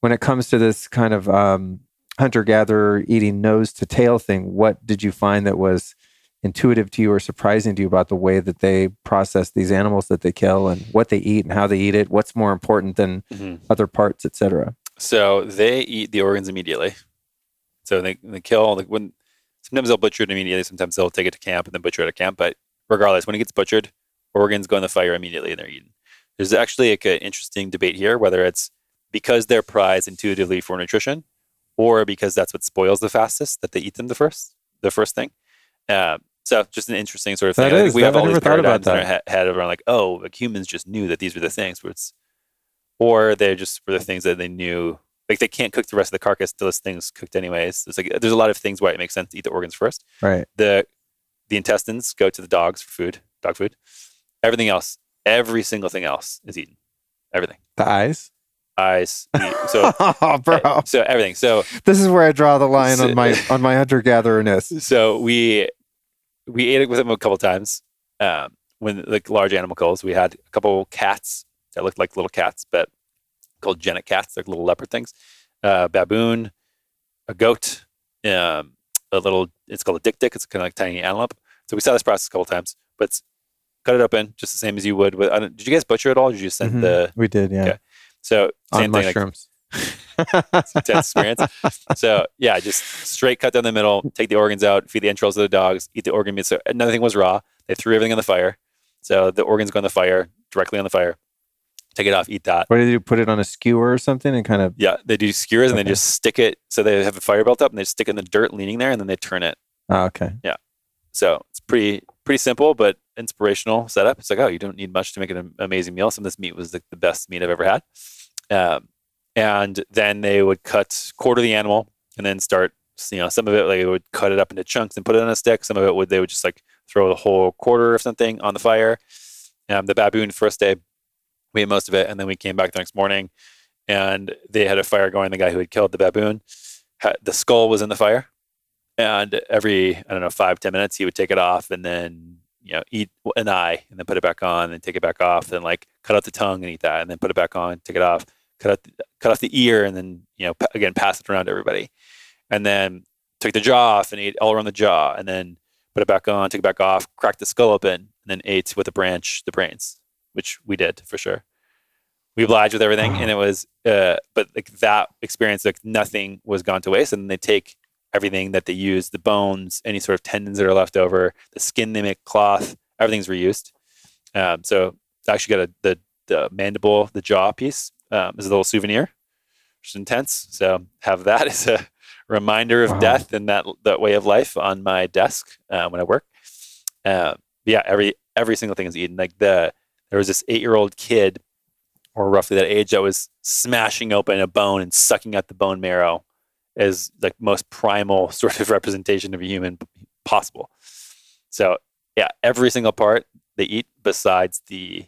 when it comes to this kind of um, hunter gatherer eating nose to tail thing, what did you find that was intuitive to you or surprising to you about the way that they process these animals that they kill and what they eat and how they eat it? What's more important than mm-hmm. other parts, et cetera? So they eat the organs immediately. So they, they kill like when sometimes they'll butcher it immediately. Sometimes they'll take it to camp and then butcher it at camp. But regardless, when it gets butchered, organs go in the fire immediately and they're eaten. There's actually like an interesting debate here whether it's because they're prized intuitively for nutrition, or because that's what spoils the fastest that they eat them the first, the first thing. Uh, so just an interesting sort of thing. That is, we have all these paradigms in our head around like, oh, like humans just knew that these were the things. But it's or they're just for the things that they knew. Like they can't cook the rest of the carcass until this thing's cooked anyways. It's like there's a lot of things why it makes sense to eat the organs first. Right. The the intestines go to the dogs for food, dog food. Everything else, every single thing else is eaten. Everything. The eyes. Eyes. *laughs* So, oh, bro. So everything. So this is where I draw the line so, *laughs* on my on my hunter gathererness. So we we ate it with them a couple times. Um, when like large animal kills, we had a couple cats that looked like little cats, but called genet cats. They're little leopard things. Uh, baboon, a goat, um, a little. It's called a dik dik. It's kind of like tiny antelope. So we saw this process a couple times, but cut it open just the same as you would with. did you guys butcher it all? did you just send mm-hmm. the? We did, yeah. Okay. So same On thing, mushrooms. *laughs* Like, intense experience. So yeah, just straight cut down the middle, take the organs out, feed the entrails to the dogs, eat the organ meat. So nothing was raw. They threw everything on the fire. So the organs go on the fire, directly on the fire. Take it off, eat that. What did you put it on a skewer or something and kind of? Yeah, they do skewers and they just stick it. So they have a fire built up and they stick it in the dirt leaning there and then they turn it. Oh, okay. Yeah. So it's pretty pretty simple but inspirational setup. It's like, oh, you don't need much to make an amazing meal. Some of this meat was the, the best meat I've ever had. Um, and then they would cut quarter the animal and then start, you know, some of it like they would cut it up into chunks and put it on a stick. Some of it would they would just like throw the whole quarter of something on the fire. Um, the baboon first day, we ate most of it, and then we came back the next morning, and they had a fire going. The guy who had killed the baboon, had, the skull was in the fire, and every I don't know five ten minutes he would take it off and then you know eat an eye and then put it back on and take it back off then like cut out the tongue and eat that and then put it back on take it off cut out the, cut off the ear and then you know again pass it around to everybody and then took the jaw off and ate all around the jaw and then put it back on took it back off cracked the skull open and then ate with a branch the brains which we did for sure. We obliged with everything and it was uh but like that experience like nothing was gone to waste and they take everything that they use the bones any sort of tendons that are left over the skin they make cloth everything's reused. Um, so I actually got a, the the mandible the jaw piece um, is a little souvenir which is intense so have that *laughs* as a reminder of Wow. death and that that way of life on my desk uh, when I work. Uh, yeah every every single thing is eaten. Like the there was this eight year old kid or roughly that age that was smashing open a bone and sucking out the bone marrow as the most primal *laughs* sort of representation of a human possible. So yeah, every single part they eat besides the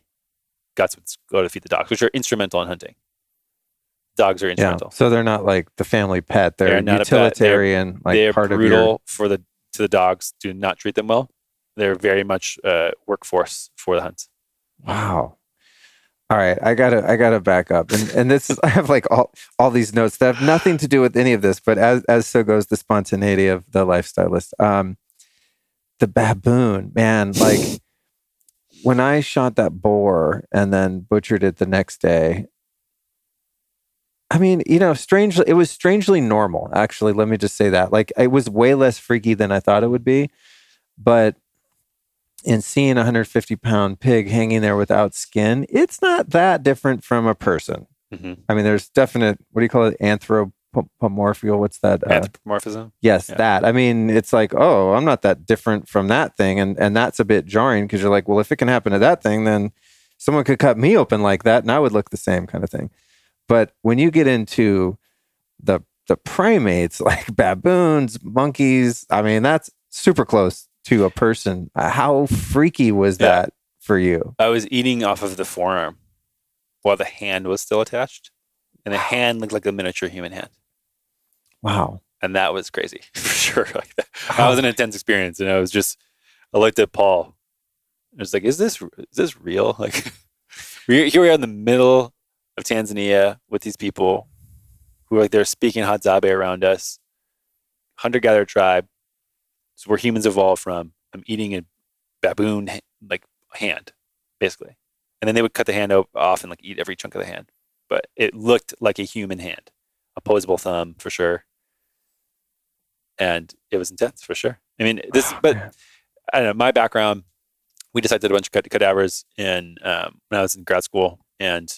guts go to feed the dogs, which are instrumental in hunting. Dogs are Yeah. instrumental. So they're not like the family pet. They're, They're not a. They're- utilitarian, like they are part brutal of your. for the to the dogs. Do not treat them well. They're very much uh, workforce for the hunt. Wow. All right, I gotta I gotta back up, and and this is *laughs* I have like all all these notes that have nothing to do with any of this, but as as so goes the spontaneity of the lifestylist. Um, the baboon, man, like when I shot that boar and then butchered it the next day. I mean, you know, strangely, it was strangely normal. Actually, let me just say that. Like, it was way less freaky than I thought it would be, but and seeing a 150 pound pig hanging there without skin, it's not that different from a person. Mhm. I mean, there's definite, what do you call it? Anthropomorphical. What's that? Uh, Anthropomorphism. yes, yeah. that. I mean, it's like, oh, I'm not that different from that thing. And, and that's a bit jarring because you're like, well, if it can happen to that thing, then someone could cut me open like that and I would look the same kind of thing. But when you get into the, the primates *laughs* like baboons, monkeys, I mean, that's super close to a person. How freaky was Yeah. that for you? I was eating off of the forearm while the hand was still attached, and the hand looked like a miniature human hand, Wow. and that was crazy *laughs* for sure. *laughs* Like that, that was an intense experience, and I was just, I looked at Paul. I was like, "Is this is this real?" *laughs* Like, here we are in the middle of Tanzania with these people who are like they're speaking Hadzabe around us, hunter gatherer tribe. It's where humans evolved from. I'm eating a baboon like hand, basically, and then they would cut the hand off and like eat every chunk of the hand. But it looked like a human hand, opposable thumb for sure, and it was intense for sure. I mean, this, Oh, but man. I don't know. My background, we decided a bunch of cadavers in um, when I was in grad school, and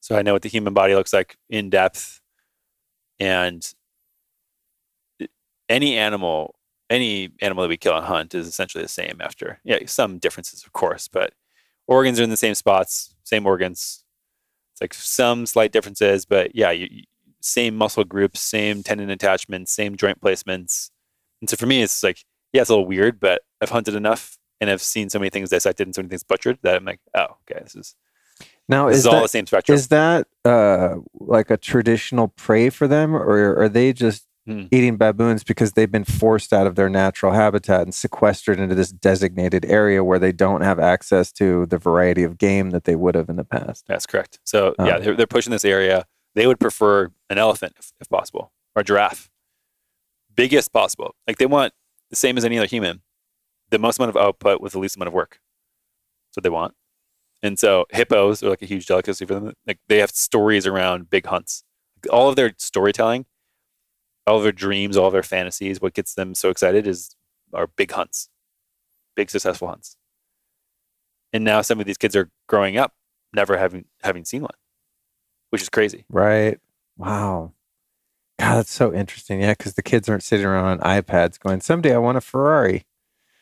so I know what the human body looks like in depth. And any animal, any animal that we kill and hunt is essentially the same. After yeah, some differences of course, but organs are in the same spots, same organs. It's like some slight differences, but yeah, you, same muscle groups, same tendon attachments, same joint placements. And so for me, it's like yeah, it's a little weird, but I've hunted enough and I've seen so many things dissected and so many things butchered that I'm like, oh, okay, this is Now, this is is all that, the same spectrum. is that uh, like a traditional prey for them, or are they just Hmm. eating baboons because they've been forced out of their natural habitat and sequestered into this designated area where they don't have access to the variety of game that they would have in the past? That's correct. So Oh. yeah, they're, they're pushing this area. They would prefer an elephant if, if possible, or a giraffe, biggest possible. Like they want the same as any other human, the most amount of output with the least amount of work. That's what they want. And so hippos are like a huge delicacy for them. Like they have stories around big hunts. All of their storytelling, all of their dreams, all of their fantasies, what gets them so excited is our big hunts, big successful hunts. and now some of these kids are growing up never having having seen one, which is crazy. Right. Wow. God, that's so interesting. Yeah, because the kids aren't sitting around on iPads going, someday I want a Ferrari.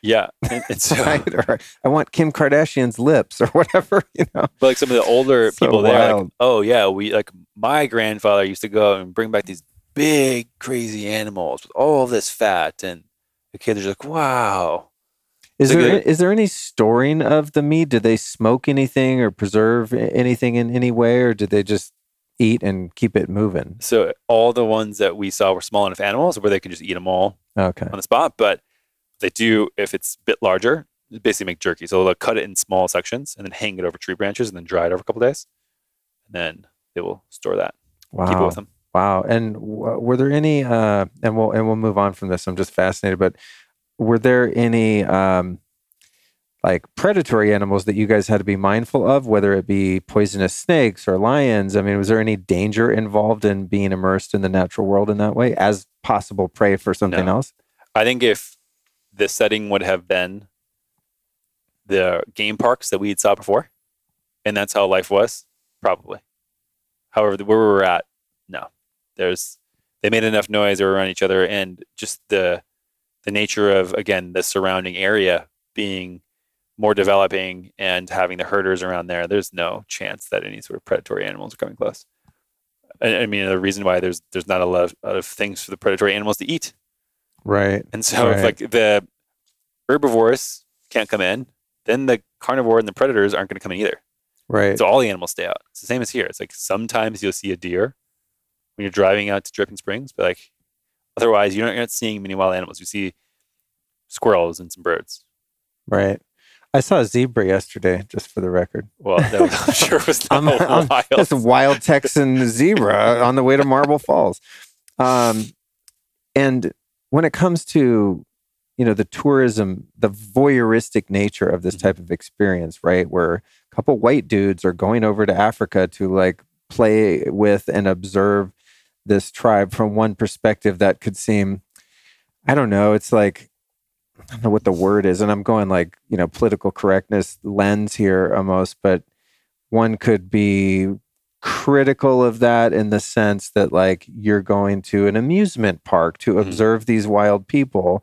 Yeah, *laughs* and, and so right? Or I want Kim Kardashian's lips or whatever, *laughs* you know. But like some of the older So people there, like, oh yeah, we like my grandfather used to go and bring back these big crazy animals with all this fat, and the kids are just like, wow. Is It's there a- is there any storing of the meat? Do they smoke anything or preserve anything in any way, or did they just eat and keep it moving? So all the ones that we saw were small enough animals where they can just eat them all Okay. on the spot. But they do, if it's a bit larger, basically make jerky. So they'll cut it in small sections and then hang it over tree branches and then dry it over a couple days. And then they will store that, Wow. keep it with them. Wow. And w- were there any? Uh, and we'll and we'll move on from this. I'm just fascinated. But were there any um, like predatory animals that you guys had to be mindful of, whether it be poisonous snakes or lions? I mean, was there any danger involved in being immersed in the natural world in that way as possible prey for something No. else? I think if the setting would have been the game parks that we had saw before, and that's how life was, probably. However, where we were at, no. There's they made enough noise, they were around each other, and just the the nature of again the surrounding area being more developing and having the herders around there, there's no chance that any sort of predatory animals are coming close. I, I mean, the reason why there's there's not a lot of, lot of things for the predatory animals to eat. Right. And so if like the herbivores can't come in, then the carnivore and the predators aren't going to come in either. Right. So all the animals stay out. It's the same as here. It's like sometimes you'll see a deer when you're driving out to Dripping Springs, but like otherwise you're not, you're not seeing many wild animals. You see squirrels and some birds. right. I saw a zebra yesterday, just for the record. Well, that was, I'm sure was *laughs* not I'm- wild. It's a wild Texan zebra on the way to Marble Falls. Um, and when it comes to, you know, the tourism, the voyeuristic nature of this Mhm. type of experience, right? Where a couple white dudes are going over to Africa to like play with and observe this tribe from one perspective that could seem, I don't know, it's like, I don't know what the word is. And I'm going like, you know, political correctness lens here almost, but one could be critical of that in the sense that like you're going to an amusement park to Mhm. observe these wild people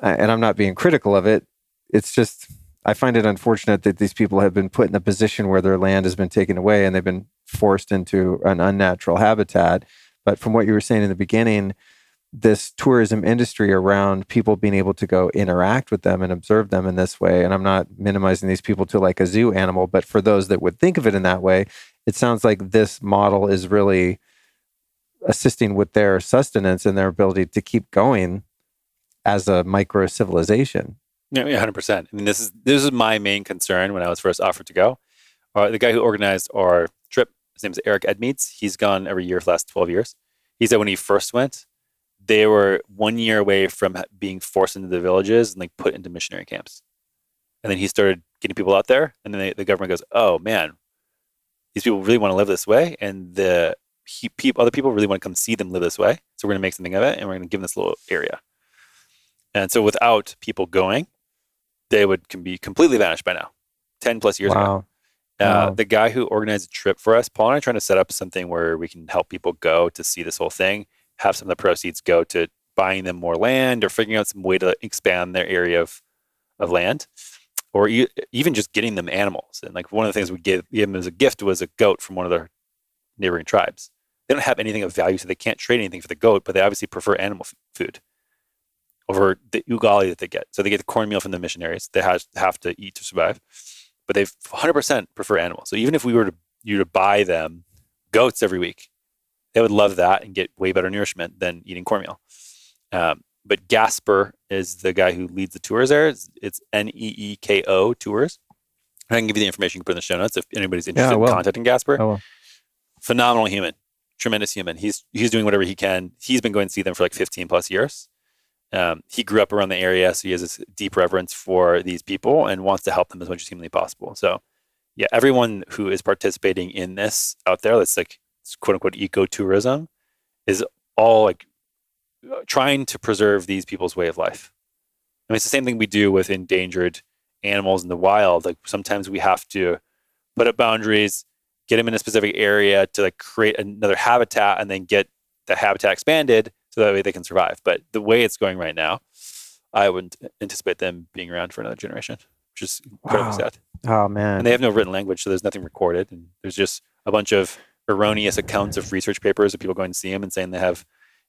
and i'm not being critical of it it's just i find it unfortunate that these people have been put in a position where their land has been taken away and they've been forced into an unnatural habitat but from what you were saying in the beginning this tourism industry around people being able to go interact with them and observe them in this way. And I'm not minimizing these people to like a zoo animal, but for those that would think of it in that way, it sounds like this model is really assisting with their sustenance and their ability to keep going as a micro civilization. Yeah, yeah, hundred percent. I mean, this is this is my main concern when I was first offered to go. Uh, the guy who organized our his name is Eric Edmeades. He's gone every year for the last twelve years. He said when he first went, they were one year away from being forced into the villages and like put into missionary camps. And then he started getting people out there, and then they, the government goes, "Oh man, these people really want to live this way, and the he, other people really want to come see them live this way. So we're going to make something of it, and we're going to give them this little area." And so without people going, they would can be completely vanished by now. Ten plus years ago. Uh. The guy who organized the trip for us, Paul and I, are trying to set up something where we can help people go to see this whole thing. Have some of the proceeds go to buying them more land or figuring out some way to expand their area of of land, or e- even just getting them animals. And like one of the things we gave, gave them as a gift was a goat from one of their neighboring tribes. They don't have anything of value, so they can't trade anything for the goat, but they obviously prefer animal f- food over the ugali that they get. So they get the cornmeal from the missionaries. They have, have to eat to survive, but they 100% prefer animals. So even if we were to you to buy them goats every week, they would love that and get way better nourishment than eating cornmeal. Um, but Gasper is the guy who leads the tours there. It's, it's N E E K O tours. I can give you the information you can put in the show notes if anybody's interested I in contacting Gasper. Phenomenal human, tremendous human. He's he's doing whatever he can. He's been going to see them for like 15 plus years. Um, he grew up around the area, so he has this deep reverence for these people and wants to help them as much as humanly possible. So, yeah, everyone who is participating in this out there, that's like quote unquote ecotourism, is all like uh, trying to preserve these people's way of life. I mean, it's the same thing we do with endangered animals in the wild, like sometimes we have to put up boundaries, get them in a specific area to like create another habitat and then get the habitat expanded so that way they can survive. But the way it's going right now, I wouldn't anticipate them being around for another generation, which is incredibly Wow. sad. Oh man. And they have no written language, so there's nothing recorded. And there's just a bunch of erroneous accounts of research papers of people going to see them and saying they have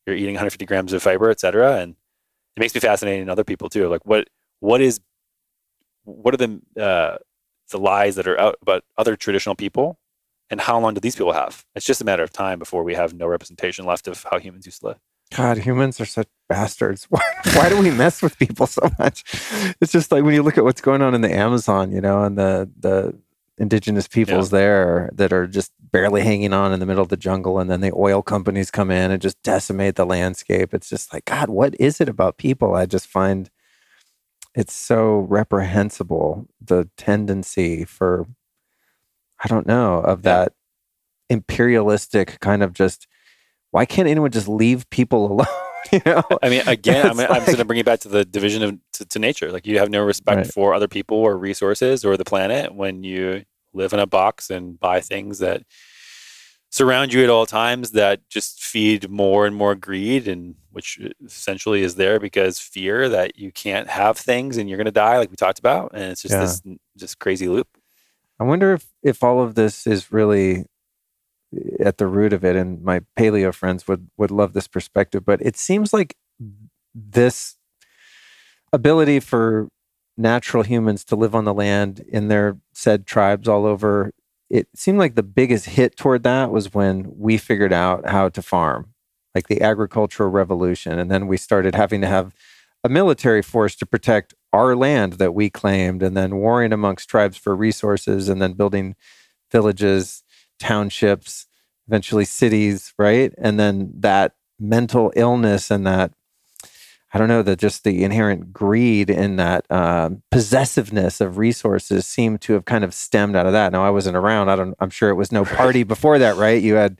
you're eating 150 grams of fiber, et cetera. And it makes me fascinated in other people too. Like what what is what are the uh, the lies that are out about other traditional people, and how long do these people have? It's just a matter of time before we have no representation left of how humans used to live. God, humans are such bastards. *laughs* Why, why do we mess with people so much? It's just like when you look at what's going on in the Amazon, you know, and the the indigenous peoples there that are just barely hanging on in the middle of the jungle, and then the oil companies come in and just decimate the landscape. It's just like God, what is it about people? I just find it's so reprehensible the tendency for I don't know of Yeah. that imperialistic kind of just why can't anyone just leave people *laughs* alone? you know, I mean, *laughs* again, I'm, It's I'm going to bring it back to the division of to, to nature. Like you have no respect Right. for other people or resources or the planet when you live in a box and buy things that surround you at all times that just feed more and more greed and which essentially is there because fear that you can't have things and you're going to die like we talked about and it's just Yeah. this just crazy loop I wonder if if all of this is really at the root of it, and my paleo friends would would love this perspective. But it seems like this ability for natural humans to live on the land in their said tribes all over. It seemed like the biggest hit toward that was when we figured out how to farm, like the agricultural revolution, and then we started having to have a military force to protect our land that we claimed, and then warring amongst tribes for resources, and then building villages, townships, eventually cities, right? And then that mental illness and that I don't know that just the inherent greed and that um, possessiveness of resources seem to have kind of stemmed out of that. Now I wasn't around. I don't. I'm sure it was no party before that, right? You had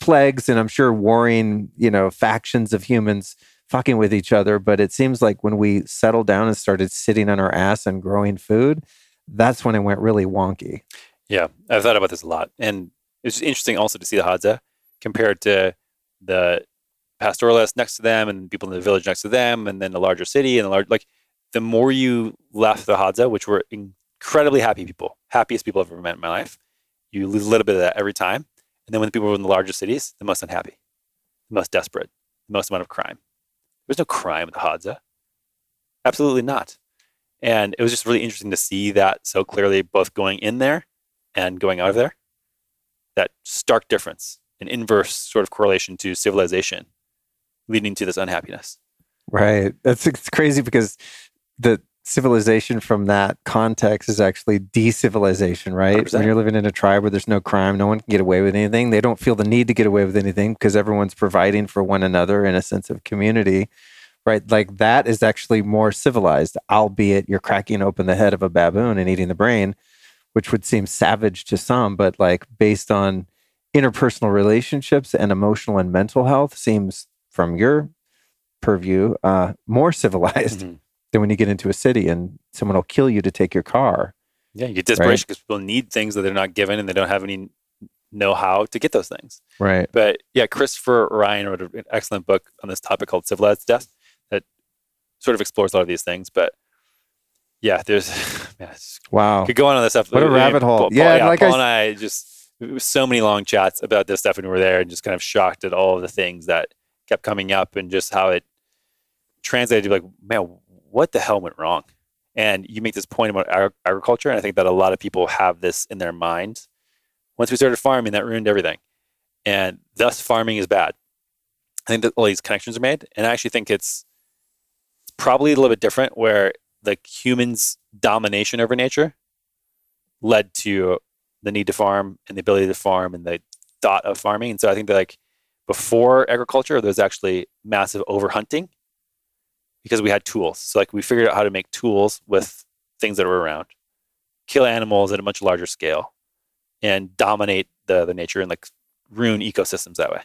plagues, and I'm sure warring, you know, factions of humans fucking with each other. But it seems like when we settled down and started sitting on our ass and growing food, that's when it went really wonky. Yeah, I've thought about this a lot, and it's interesting also to see the Hadza eh, compared to the pastoralists next to them and people in the village next to them, and then the larger city and the large like. The more you left the Hadza, eh, which were incredibly happy people, happiest people I've ever met in my life, you lose a little bit of that every time. And then when the people were in the larger cities, the most unhappy, the most desperate, the most amount of crime. There's no crime at the Hadza. Eh? Absolutely not. And it was just really interesting to see that so clearly, both going in there and going out of there. That stark difference, an inverse sort of correlation to civilization, leading to this unhappiness. Right. That's it's crazy because the civilization from that context is actually decivilization, right? 100%. When you're living in a tribe where there's no crime, no one can get away with anything. They don't feel the need to get away with anything because everyone's providing for one another in a sense of community. Right. Like that is actually more civilized, albeit you're cracking open the head of a baboon and eating the brain, which would seem savage to some, but like based on interpersonal relationships and emotional and mental health seems from your purview uh, more *laughs* civilized Mhm. than when you get into a city and someone will kill you to take your car. Yeah, you get desperation because people need things that they're not given and they don't have any know how to get those things. Right. But yeah, Christopher Ryan wrote an excellent book on this topic called Civilized Death that sort of explores a lot of these things. But yeah, there's *laughs* man, it's Wow. could go on on this stuff. What a rabbit hole. Paul, Yeah, yeah, like Paul I and I just it was so many long chats about this stuff when we were there, and just kind of shocked at all of the things that kept coming up, and just how it translated to like, man, what the hell went wrong? And you make this point about ag- agriculture, and I think that a lot of people have this in their mind. Once we started farming, that ruined everything, and thus farming is bad. I think that all these connections are made, and I actually think it's probably a little bit different, where the humans' domination over nature led to the need to farm and the ability to farm and the thought of farming. And so I think that like before agriculture, there was actually massive overhunting because we had tools. So like we figured out how to make tools with things that were around, kill animals at a much larger scale, and dominate the the nature and like ruin ecosystems that way.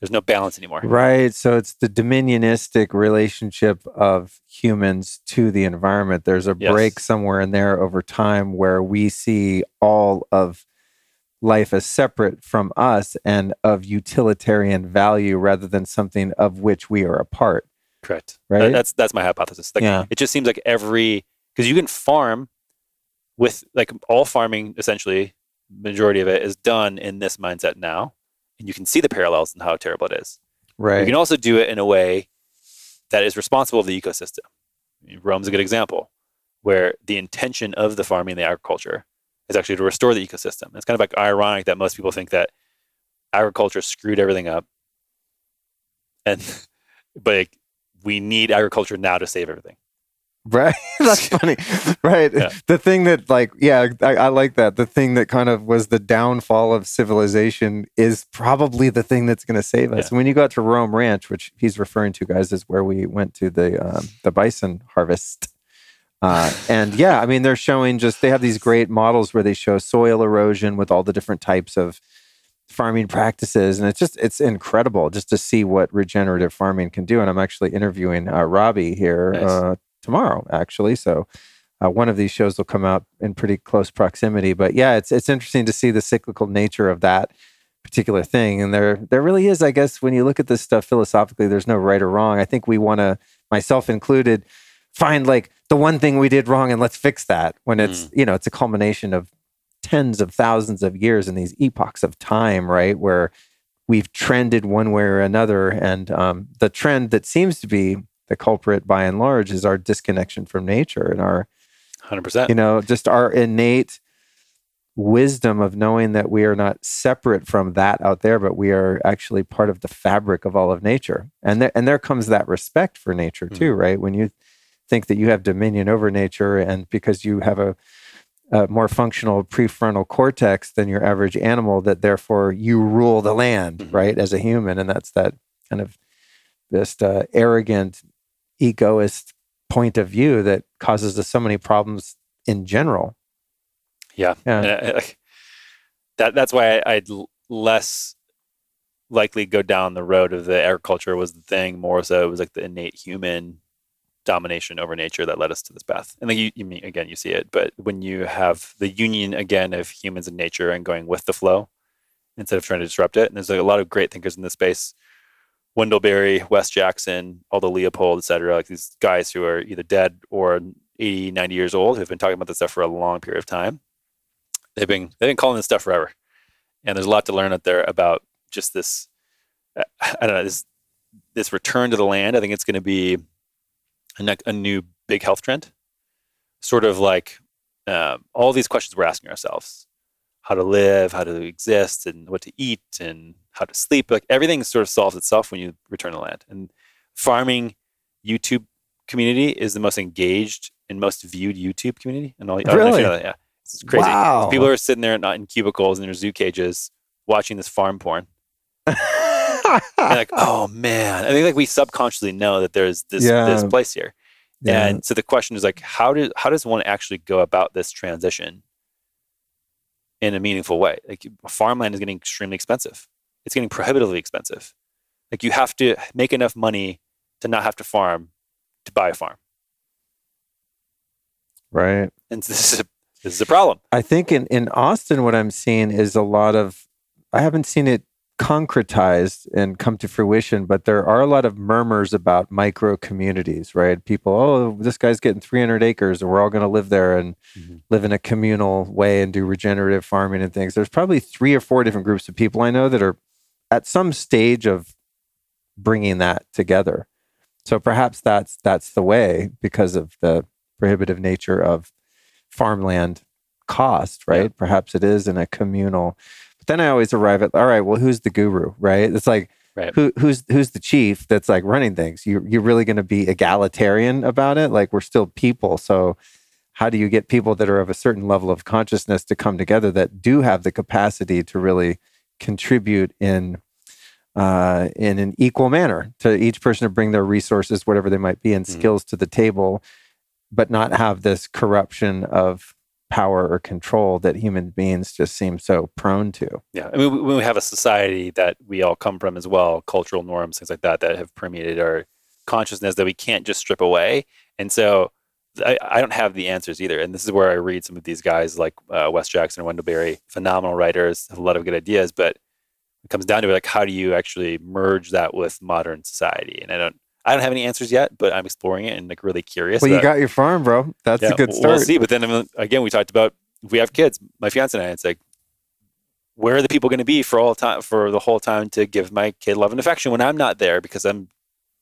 There's no balance anymore. Right. So it's the dominionistic relationship of humans to the environment. There's a Yes. break somewhere in there over time where we see all of life as separate from us and of utilitarian value rather than something of which we are a part. Correct. Right? That's that's my hypothesis. Like Yeah. it just seems like every because you can farm with like all farming essentially majority of it is done in this mindset now, and you can see the parallels and how terrible it is. Right. You can also do it in a way that is responsible of the ecosystem. Roam's a good example, where the intention of the farming and the agriculture is actually to restore the ecosystem. It's kind of like ironic that most people think that agriculture screwed everything up, and *laughs* but like, we need agriculture now to save everything. Right. *laughs* That's *laughs* funny. Right. Yeah. The thing that, like, yeah, I, I like that. The thing that kind of was the downfall of civilization is probably the thing that's going to save us. When you go out to Roam Ranch, which he's referring to, guys, is where we went to the um, the bison harvest. Uh, and yeah, I mean, they're showing just they have these great models where they show soil erosion with all the different types of farming practices, and it's just it's incredible just to see what regenerative farming can do. And I'm actually interviewing uh, Robbie here Nice. uh, tomorrow, actually. So uh, one of these shows will come out in pretty close proximity. But yeah, it's it's interesting to see the cyclical nature of that particular thing. And there there really is, I guess, when you look at this stuff philosophically, there's no right or wrong. I think we want to, myself included, find like the one thing we did wrong and let's fix that. When it's you know it's a culmination of tens of thousands of years in these epochs of time, right? Where we've trended one way or another. And um, the trend that seems to be the culprit by and large is our disconnection from nature and our, Hundred percent. you know, just our innate wisdom of knowing that we are not separate from that out there, but we are actually part of the fabric of all of nature. And there, and there comes that respect for nature too, right? When you think that you have dominion over nature and because you have a a more functional prefrontal cortex than your average animal that therefore you rule the land Mhm. right as a human and that's that kind of just uh, arrogant egoist point of view that causes us so many problems in general Yeah. yeah And I- like, that that's why I, I'd less likely go down the road of the agriculture was the thing. More so, it was like the innate human domination over nature that led us to this path. And then you, you mean again, you see it, but when you have the union again of humans and nature and going with the flow instead of trying to disrupt it. And there's like a lot of great thinkers in this space. Wendell Berry, Wes Jackson, Aldo Leopold, et cetera, like these guys who are either dead or 80, 90 years old who've been talking about this stuff for a long period of time they've been they've been calling this stuff forever, and there's a lot to learn out there about just this. uh, I don't know this this return to the land. I think it's going to be a, a new big health trend, sort of like um, all these questions we're asking ourselves: how to live, how to exist, and what to eat, and how to sleep. Like everything sort of solves itself when you return to land. And farming YouTube community is the most engaged and most viewed YouTube community. And all I don't know if Really? you know that, yeah, it's crazy. Wow. People are sitting there not in cubicles in their zoo cages watching this farm porn. *laughs* Like, oh man. I think like we subconsciously know that there's this Yeah. this place here. Yeah. And so the question is like, how do how does one actually go about this transition in a meaningful way? Like farmland is getting extremely expensive. It's getting prohibitively expensive. Like you have to make enough money to not have to farm to buy a farm. right And *laughs* this is a, this is a problem. I think in, in Austin, what I'm seeing is a lot of, I haven't seen it concretized and come to fruition, but there are a lot of murmurs about micro communities, right? People, oh, this guy's getting 300 acres and we're all going to live there and Mhm. live in a communal way and do regenerative farming and things. There's probably three or four different groups of people I know that are at some stage of bringing that together. So perhaps that's that's the way because of the prohibitive nature of farmland cost, right? Yeah. Perhaps it is in a communal. But then I always arrive at, all right, well, who's the guru, right? It's like Right. who who's who's the chief that's like running things? You you're really going to be egalitarian about it? Like we're still people, so how do you get people that are of a certain level of consciousness to come together that do have the capacity to really contribute in uh, in an equal manner to each person to bring their resources, whatever they might be, and Mhm. skills to the table, but not have this corruption of power or control that human beings just seem so prone to. Yeah, I mean, we, we have a society that we all come from as well, cultural norms, things like that, that have permeated our consciousness that we can't just strip away. And so I, I don't have the answers either. And this is where I read some of these guys like uh, Wes Jackson and Wendell Berry, phenomenal writers, have a lot of good ideas, but it comes down to like, how do you actually merge that with modern society? And I don't, I don't have any answers yet, but I'm exploring it and like really curious. Well, you got your farm, bro. That's yeah, a good start. We'll see. But then again, we talked about if we have kids, my fiance and I, it's like, where are the people going to be for all time for the whole time to give my kid love and affection when I'm not there because I'm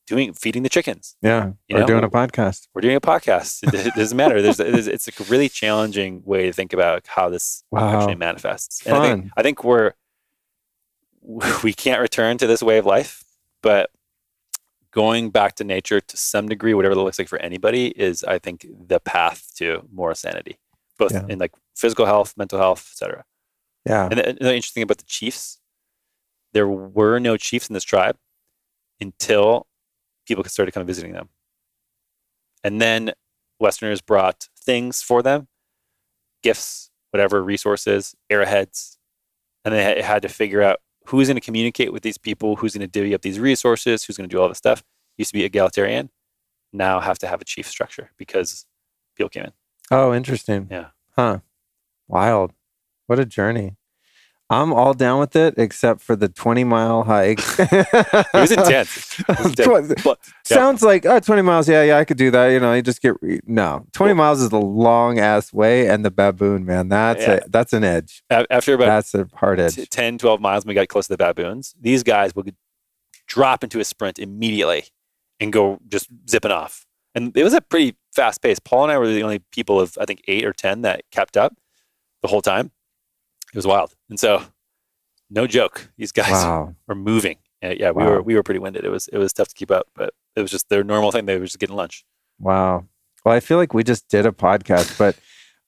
doing feeding the chickens. Yeah, You we're know? doing a podcast. We're doing a podcast. It, it doesn't matter. *laughs* There's, it's a really challenging way to think about how this Wow. actually manifests. And I think Fun. I think we're *laughs* we can't return to this way of life, but going back to nature to some degree, whatever that looks like for anybody, is I think the path to more sanity, both Yeah. in like physical health, mental health, etc. Yeah. And the, the interesting thing about the chiefs, there were no chiefs in this tribe until people started kind of visiting them. And then Westerners brought things for them, gifts, whatever, resources, arrowheads. And they had- had to figure out who's going to communicate with these people, who's going to divvy up these resources, who's going to do all this stuff. Used to be egalitarian, now have to have a chief structure because people came in. Oh, interesting. Yeah. Huh. Wild. What a journey. I'm all down with it except for the 20 mile hike. It was intense. *laughs* It was intense. But- yeah. Sounds like oh, 20 miles. Yeah, yeah, I could do that. You know, you just get re- no. 20 miles is the long ass way, and the baboon, man, that's Yeah. a, that's an edge. After about That's a hard edge. t- 10, 12 miles when we got close to the baboons, these guys would drop into a sprint immediately and go just zipping off. And it was a pretty fast pace. Paul and I were the only people of, I think, eight or 10 that kept up the whole time. It was wild. And so, no joke, these guys *laughs* Wow. were moving. Yeah, yeah we Wow. were we were pretty winded. It was it was tough to keep up, but it was just their normal thing. They were just getting lunch. Wow. Well, I feel like we just did a podcast, but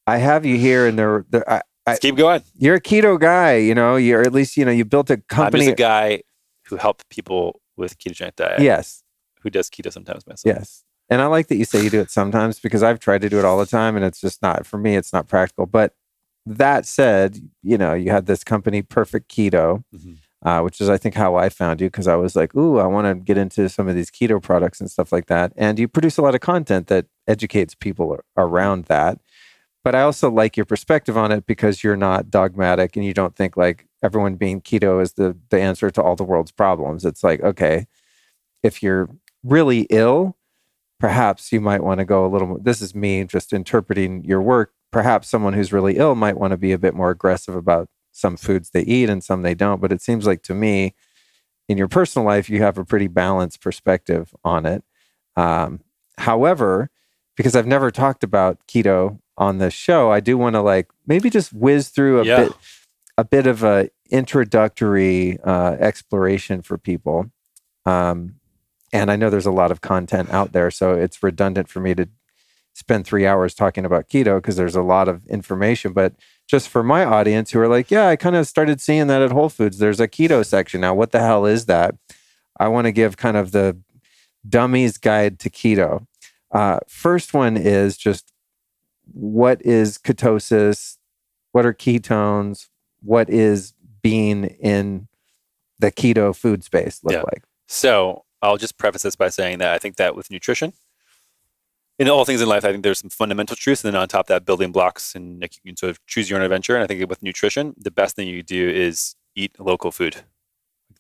I have you here, and there, there I, I, keep going. you're a keto guy. You know, you're at least you know you built a I'm company. just a guy who helped people with ketogenic diet. yes. Who does keto sometimes myself. Yes. And I like that you say you do it sometimes because I've tried to do it all the time and it's just not, for me, it's not practical. But that said, you know, you had this company, Perfect Keto, Mhm. uh, which is, I think, how I found you because I was like, ooh, I want to get into some of these keto products and stuff like that. And you produce a lot of content that educates people around that. But I also like your perspective on it because you're not dogmatic and you don't think like everyone being keto is the, the answer to all the world's problems. It's like, okay, if you're really ill, perhaps you might want to go a little more. This is me just interpreting your work. Perhaps someone who's really ill might want to be a bit more aggressive about some foods they eat and some they don't. But it seems like to me, in your personal life, you have a pretty balanced perspective on it. Um, however, because I've never talked about keto on this show, I do want to like maybe just whiz through a Yeah. bit a bit of a introductory uh, exploration for people. Um, and I know there's a lot of content out there, so it's redundant for me to spend three hours talking about keto because there's a lot of information. But just for my audience who are like, yeah, I kind of started seeing that at Whole Foods. There's a keto section now. What the hell is that? I want to give kind of the dummy's guide to keto. Uh, first one is just what is ketosis? What are ketones? What is being in the keto food space look Yeah. like? So I'll just preface this by saying that I think that with nutrition, in all things in life, I think there's some fundamental truths, and then on top of that, building blocks, and like, you can sort of choose your own adventure. And I think with nutrition, the best thing you do is eat local food,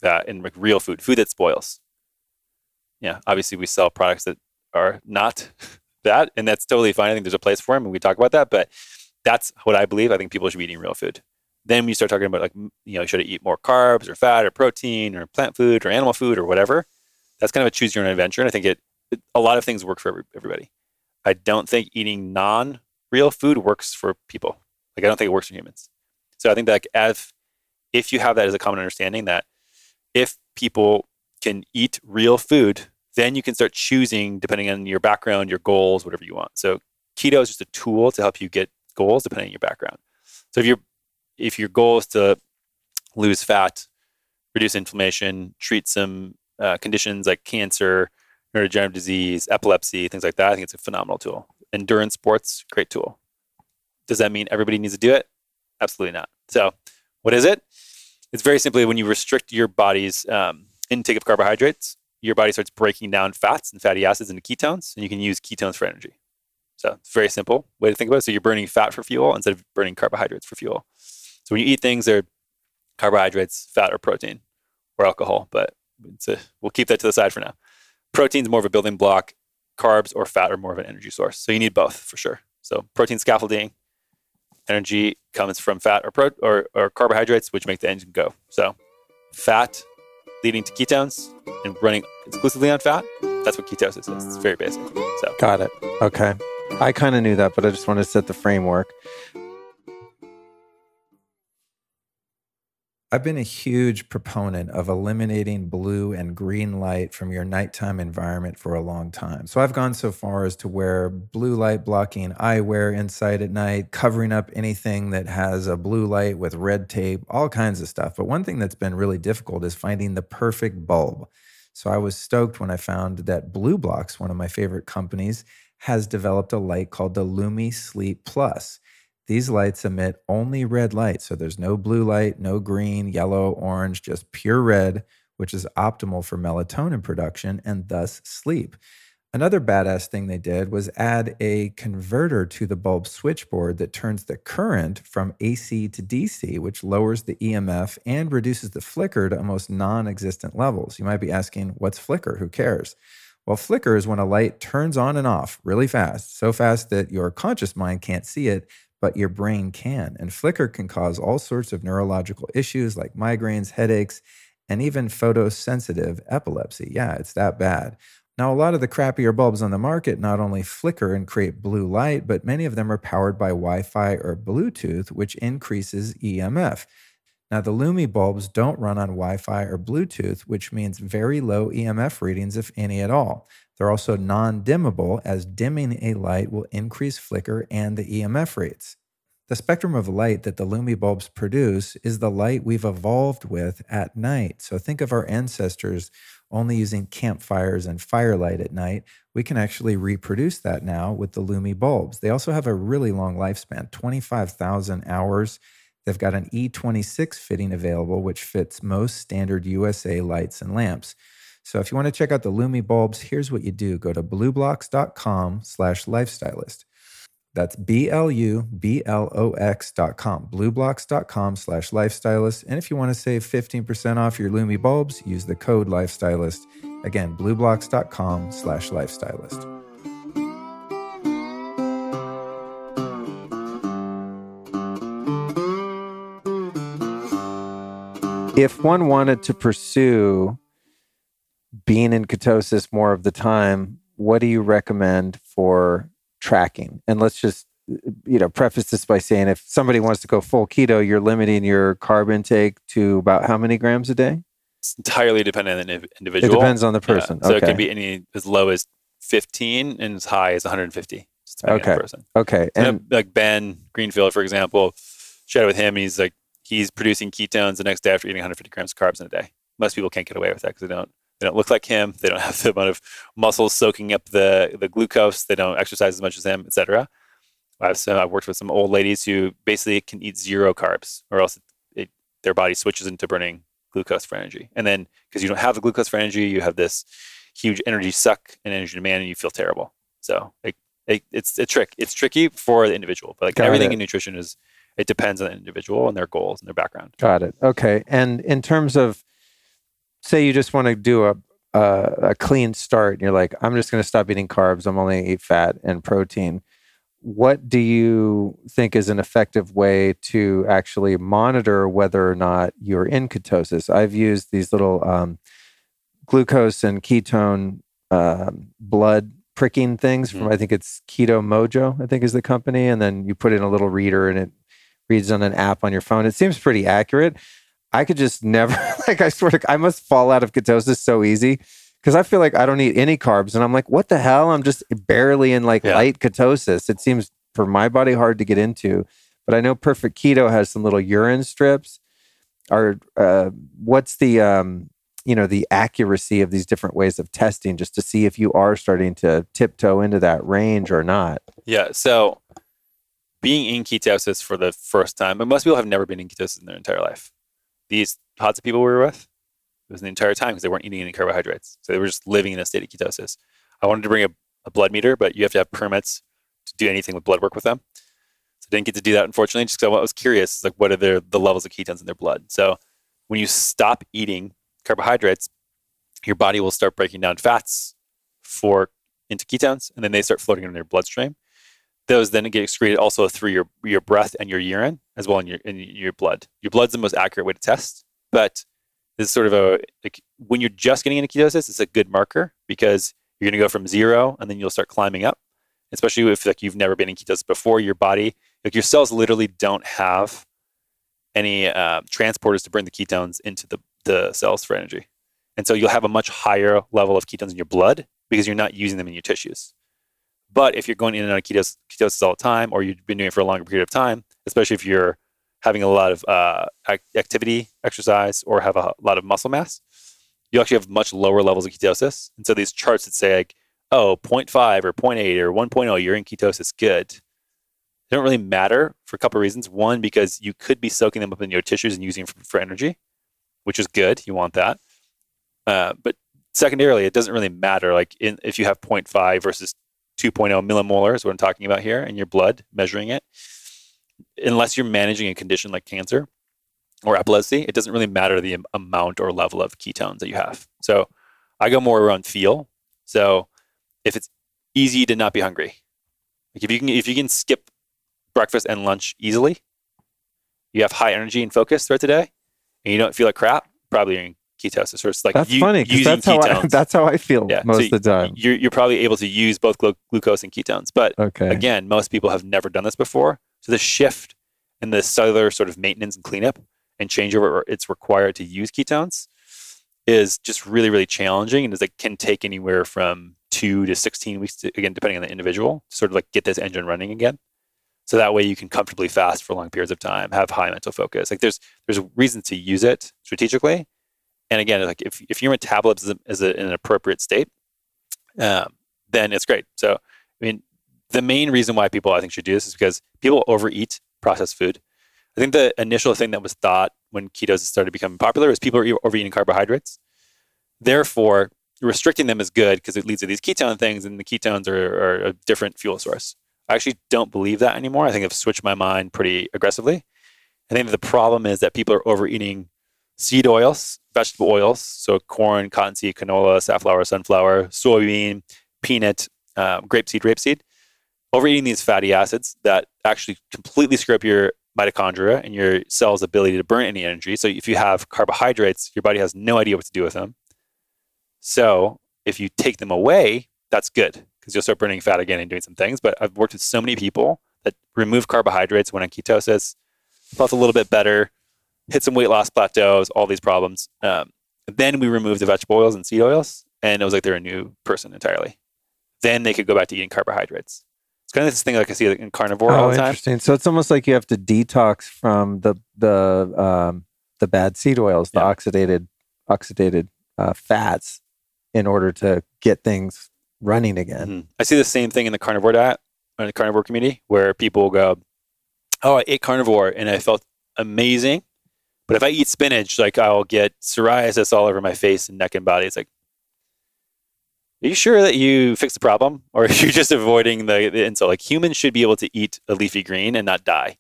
that, and like real food, food that spoils. Yeah, obviously we sell products that are not *laughs* that, and that's totally fine. I think there's a place for them, and we talk about that. But that's what I believe. I think people should be eating real food. Then when you start talking about like you know should I eat more carbs or fat or protein or plant food or animal food or whatever, that's kind of a choose your own adventure. And I think it, it a lot of things work for every, everybody. I don't think eating non real food works for people. Like I don't think it works for humans. So I think that like, if if you have that as a common understanding that if people can eat real food, then you can start choosing depending on your background, your goals, whatever you want. So keto is just a tool to help you get goals depending on your background. So if your if your goal is to lose fat, reduce inflammation, treat some uh, conditions like cancer, neurodegenerative disease, epilepsy, things like that, I think it's a phenomenal tool. Endurance sports, great tool. Does that mean everybody needs to do it? Absolutely not. So, what is it? It's very simply when you restrict your body's um, intake of carbohydrates, your body starts breaking down fats and fatty acids into ketones, and you can use ketones for energy. So it's very simple way to think about it. So you're burning fat for fuel instead of burning carbohydrates for fuel. So when you eat things, they're carbohydrates, fat, or protein, or alcohol. But a, we'll keep that to the side for now. Protein's more of a building block. Carbs or fat are more of an energy source. So you need both for sure. So protein scaffolding, energy comes from fat or, pro- or, or carbohydrates, which make the engine go. So fat leading to ketones and running exclusively on fat. That's what ketosis is. It's very basic. So got it. Okay. I kind of knew that, but I just wanted to set the framework. I've been a huge proponent of eliminating blue and green light from your nighttime environment for a long time. So I've gone so far as to wear blue light blocking eyewear inside at night, covering up anything that has a blue light with red tape, all kinds of stuff. But one thing that's been really difficult is finding the perfect bulb. So I was stoked when I found that BLUblox, one of my favorite companies, has developed a light called the Lumi Sleep Plus. These lights emit only red light, so there's no blue light, no green, yellow, orange, just pure red, which is optimal for melatonin production and thus sleep. Another badass thing they did was add a converter to the bulb switchboard that turns the current from AC to DC, which lowers the EMF and reduces the flicker to almost non existent levels. You might be asking, what's flicker? Who cares? Well, flicker is when a light turns on and off really fast, so fast that your conscious mind can't see it, but your brain can. And flicker can cause all sorts of neurological issues like migraines, headaches, and even photosensitive epilepsy. Yeah, it's that bad. Now, a lot of the crappier bulbs on the market not only flicker and create blue light, but many of them are powered by Wi Fi or Bluetooth, which increases EMF. Now, the Lumi bulbs don't run on Wi Fi or Bluetooth, which means very low EMF readings, if any at all. They're also non dimmable, as dimming a light will increase flicker and the EMF rates. The spectrum of light that the Lumi bulbs produce is the light we've evolved with at night. So think of our ancestors only using campfires and firelight at night. We can actually reproduce that now with the Lumi bulbs. They also have a really long lifespan 25,000 hours. They've got an E26 fitting available, which fits most standard USA lights and lamps. So if you want to check out the Lumi bulbs, here's what you do. Go to blublox.com slash lifestylist. That's B-L-U-B-L-O-X dot com, blublox.com slash lifestylist. And if you want to save 15% off your Lumi bulbs, use the code lifestylist. Again, blublox.com slash lifestylist. If one wanted to pursue being in ketosis more of the time, what do you recommend for tracking? And let's just you know preface this by saying if somebody wants to go full keto, you're limiting your carb intake to about how many grams a day? It's entirely dependent on the individual. It depends on the person. Yeah. So okay. it can be any as low as 15 and as high as 150. Okay. Okay. And like Ben Greenfield, for example, chatted with him. He's like he's producing ketones the next day after eating 150 grams of carbs in a day. Most people can't get away with that because they don't they don't look like him. They don't *laughs* have the amount of muscles soaking up the, the glucose. They don't exercise as much as him, etc. I've, so I've worked with some old ladies who basically can eat zero carbs, or else it, it, their body switches into burning glucose for energy. And then because you don't have the glucose for energy, you have this huge energy suck and energy demand, and you feel terrible. So it, it, it's a trick. It's tricky for the individual, but like Got everything it. in nutrition is it depends on the individual and their goals and their background. Got it. Okay. And in terms of say you just want to do a a, a clean start and you're like, I'm just going to stop eating carbs. I'm only eat fat and protein. What do you think is an effective way to actually monitor whether or not you're in ketosis? I've used these little um, glucose and ketone uh, blood pricking things from, mm-hmm. I think it's Keto Mojo, I think is the company. And then you put in a little reader and it reads on an app on your phone. It seems pretty accurate. I could just never *laughs* like I swear to I must fall out of ketosis so easy because I feel like I don't eat any carbs and I'm like what the hell I'm just barely in like yeah. light ketosis. It seems for my body hard to get into, but I know Perfect Keto has some little urine strips. Or uh, what's the um, you know the accuracy of these different ways of testing just to see if you are starting to tiptoe into that range or not? Yeah, so being in ketosis for the first time, and most people have never been in ketosis in their entire life. These pods of people we were with, it was the entire time because they weren't eating any carbohydrates. So they were just living in a state of ketosis. I wanted to bring a, a blood meter, but you have to have permits to do anything with blood work with them. So I didn't get to do that, unfortunately, just because I was curious, like what are their, the levels of ketones in their blood? So when you stop eating carbohydrates, your body will start breaking down fats for into ketones, and then they start floating in your bloodstream. Those then get excreted also through your your breath and your urine, as well in your in your blood. Your blood's the most accurate way to test, but this is sort of a like when you're just getting into ketosis, it's a good marker because you're going to go from zero and then you'll start climbing up. Especially if like you've never been in ketosis before, your body like your cells literally don't have any uh, transporters to bring the ketones into the the cells for energy. And so you'll have a much higher level of ketones in your blood because you're not using them in your tissues. But if you're going in and out of ketosis, ketosis all the time, or you've been doing it for a longer period of time, especially if you're having a lot of uh, activity, exercise, or have a lot of muscle mass, you actually have much lower levels of ketosis. And so these charts that say like, oh, 0.5 or 0.8 or 1.0, you're in ketosis, good. They don't really matter for a couple of reasons. One, because you could be soaking them up in your tissues and using them for, energy, which is good. You want that. Uh, but secondarily, it doesn't really matter. Like in, if you have 0.5 versus 2.0 millimolar is what I'm talking about here in your blood, measuring it. Unless you're managing a condition like cancer or epilepsy, it doesn't really matter the amount or level of ketones that you have. So I go more around feel. So if it's easy to not be hungry, like if you can if you can skip breakfast and lunch easily, you have high energy and focus throughout the day, and you don't feel like crap, probably ketosis, or it's like that's u- funny because that's how I, *laughs* that's how I feel Yeah, most so of the time. You're, you're probably able to use both glu- glucose and ketones, but Okay. again, most people have never done this before. So the shift in the cellular sort of maintenance and cleanup and changeover it's required to use ketones is just really, really challenging and is like can take anywhere from two to 16 weeks to, again, depending on the individual, to sort of like get this engine running again. So that way you can comfortably fast for long periods of time, have high mental focus. Like there's there's reasons to use it strategically. And again, like if, if your metabolism is in an appropriate state, um, then it's great. So I mean, the main reason why people I think should do this is because people overeat processed food. I think the initial thing that was thought when ketos started becoming popular is people are overeating carbohydrates. Therefore, restricting them is good because it leads to these ketone things, and the ketones are, are a different fuel source. I actually don't believe that anymore. I think I've switched my mind pretty aggressively. I think the problem is that people are overeating seed oils, vegetable oils, so corn, cottonseed, canola, safflower, sunflower, soybean, peanut, um, grapeseed, rapeseed. Overeating these fatty acids that actually completely screw up your mitochondria and your cell's ability to burn any energy. So if you have carbohydrates, your body has no idea what to do with them. So if you take them away, that's good because you'll start burning fat again and doing some things. But I've worked with so many people that remove carbohydrates when in ketosis, felt a little bit better, hit some weight loss plateaus, all these problems. Um, then we removed the vegetable oils and seed oils, and it was like they're a new person entirely. Then they could go back to eating carbohydrates. It's kind of this thing like I see in carnivore all Oh, the time. interesting. So it's almost like you have to detox from the the um, the bad seed oils, the Yeah. oxidated oxidated uh, fats, in order to get things running again. Mhm. I see the same thing in the carnivore diet, or in the carnivore community, where people go, "Oh, I ate carnivore and I felt amazing, but if I eat spinach, like I'll get psoriasis all over my face and neck and body." It's like, are you sure that you fixed the problem, or *laughs* are you just avoiding the, the insult? Like humans should be able to eat a leafy green and not die.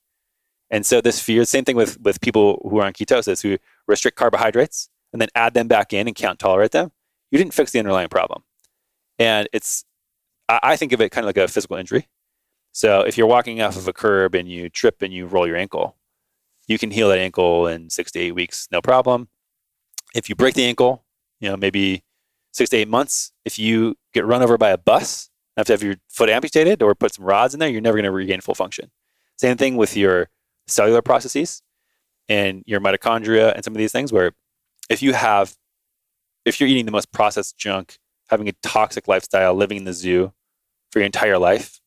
And so this fear, same thing with with people who are on ketosis who restrict carbohydrates and then add them back in and can't tolerate them. You didn't fix the underlying problem. And it's I, I think of it kind of like a physical injury. So if you're walking off of a curb and you trip and you roll your ankle, you can heal that ankle in six to eight weeks, no problem. If you break the ankle, you know, maybe six to eight months. If you get run over by a bus, have to have your foot amputated or put some rods in there, you're never going to regain full function. Same thing with your cellular processes and your mitochondria and some of these things where if you have if you're eating the most processed junk, having a toxic lifestyle, living in the zoo for your entire life,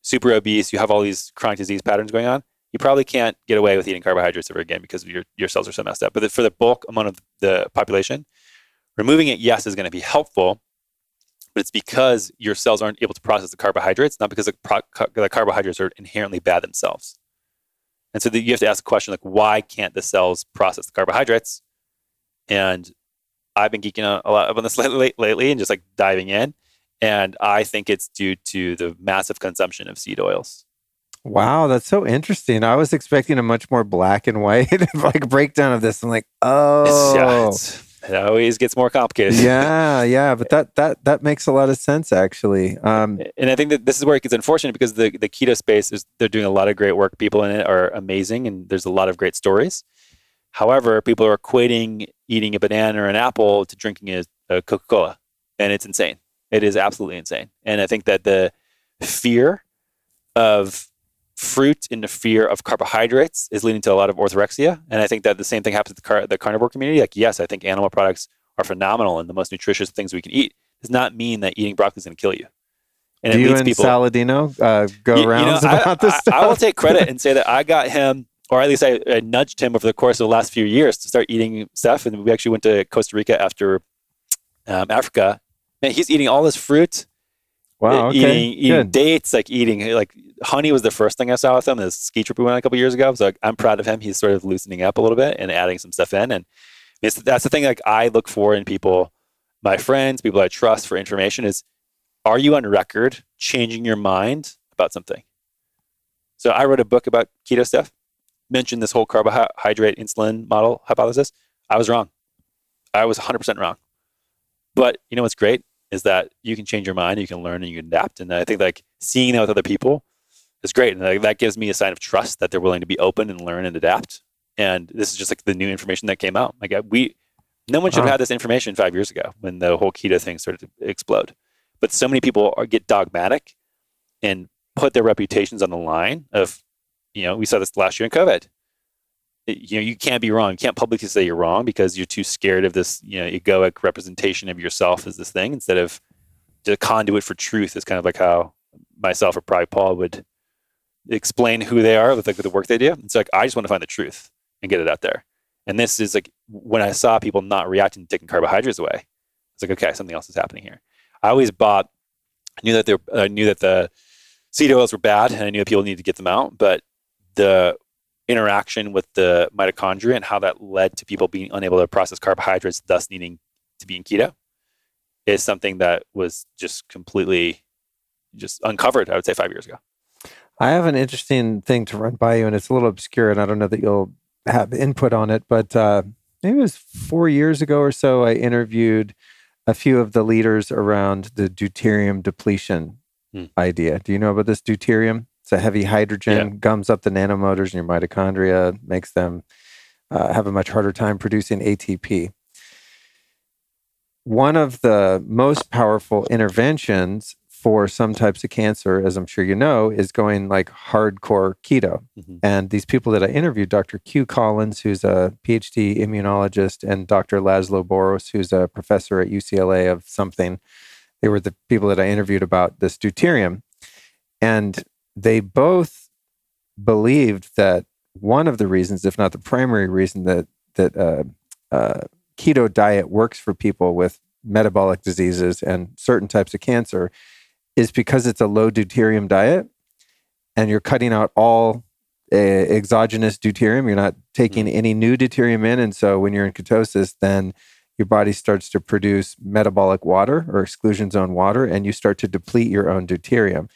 super obese, you have all these chronic disease patterns going on, you probably can't get away with eating carbohydrates ever again because your, your cells are so messed up. But for the bulk amount of the population, removing it, yes, is going to be helpful. but it's because your cells aren't able to process the carbohydrates, not because the, pro- the carbohydrates are inherently bad themselves. And so you have to ask the question like, why can't the cells process the carbohydrates? And I've been geeking out a lot on this *laughs* lately and just like diving in. And I think it's due to the massive consumption of seed oils. Wow, that's so interesting. I was expecting a much more black and white *laughs* like breakdown of this. I'm like, oh, yeah, it always gets more complicated. yeah, *laughs* yeah, but that that that makes a lot of sense actually. Um, and I think that this is where it gets unfortunate because the the keto space is they're doing a lot of great work. People in it are amazing, and there's a lot of great stories. However, people are equating eating a banana or an apple to drinking a, a Coca Cola, and it's insane. It is absolutely insane. And I think that the fear of fruit in the fear of carbohydrates is leading to a lot of orthorexia. And I think that the same thing happens to the, car- the carnivore community. Like, yes, I think animal products are phenomenal and the most nutritious things we can eat. Does not mean that eating broccoli is going to kill you. And Do you and people, Saladino uh, go you, around you know, about I, this stuff? I, I will take credit and say that I *laughs* got him, or at least I, I, nudged him over the course of the last few years to start eating stuff. And we actually went to Costa Rica after um, Africa. And he's eating all this fruit Wow. Okay. Eating, eating dates, like eating, like honey was the first thing I saw with him. This ski trip we went a couple years ago. So I'm proud of him. He's sort of loosening up a little bit and adding some stuff in. And that's the thing like I look for in people, my friends, people I trust for information is, are you on record changing your mind about something? So I wrote a book about keto stuff, mentioned this whole carbohydrate insulin model hypothesis. I was wrong. I was 100% wrong. But you know what's great? Is that you can change your mind, you can learn, and you can adapt. And I think like seeing that with other people is great, and like, that gives me a sign of trust that they're willing to be open and learn and adapt. And this is just like the new information that came out. Like we, no one should have uh-huh. had this information five years ago when the whole keto thing started to explode. But so many people are, get dogmatic and put their reputations on the line. Of, you know, we saw this last year in COVID you know you can't be wrong. You can't publicly say you're wrong because you're too scared of this you know egoic representation of yourself as this thing instead of the conduit for truth is kind of like how myself or probably paul would explain who they are with like the work they do. It's like i just want to find the truth and get it out there. And this is like when i saw people not reacting to taking carbohydrates away it's like okay something else is happening here. I always bought i knew that they were, i knew that the seed oils were bad and i knew that people needed to get them out but the interaction with the mitochondria and how that led to people being unable to process carbohydrates, thus needing to be in keto, is something that was just completely just uncovered, I would say, five years ago. I have an interesting thing to run by you, and it's a little obscure, and I don't know that you'll have input on it, but uh, maybe it was four years ago or so, I interviewed a few of the leaders around the deuterium depletion hmm. idea. Do you know about this deuterium? It's a heavy hydrogen, yeah. gums up the nanomotors in your mitochondria, makes them uh, have a much harder time producing ATP. One of the most powerful interventions for some types of cancer, as I'm sure you know, is going like hardcore keto. Mm-hmm. And these people that I interviewed, Dr. Q Collins, who's a PhD immunologist, and Dr. Laszlo Boros, who's a professor at UCLA of something, they were the people that I interviewed about this deuterium. And they both believed that one of the reasons, if not the primary reason, that that uh, uh, keto diet works for people with metabolic diseases and certain types of cancer is because it's a low deuterium diet, and you're cutting out all uh, exogenous deuterium. You're not taking mm-hmm. any new deuterium in, and so when you're in ketosis, then your body starts to produce metabolic water or exclusion zone water, and you start to deplete your own deuterium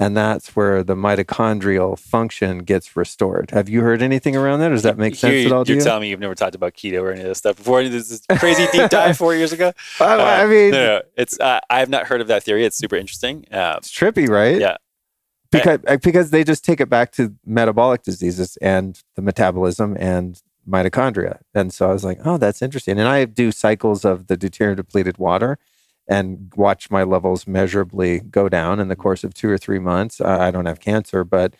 and that's where the mitochondrial function gets restored. Have you heard anything around that? Does that make sense at all to you? You're telling me you've never talked about keto or any of this stuff before. This is crazy deep *laughs* dive four years ago. Uh, I mean, no, no, it's uh, I have not heard of that theory. It's super interesting. Uh, it's trippy, right? Yeah. Because I, because they just take it back to metabolic diseases and the metabolism and mitochondria, and so I was like, oh, that's interesting. And I do cycles of the deuterium depleted water and watch my levels measurably go down in the course of two or three months. Uh, I don't have cancer, but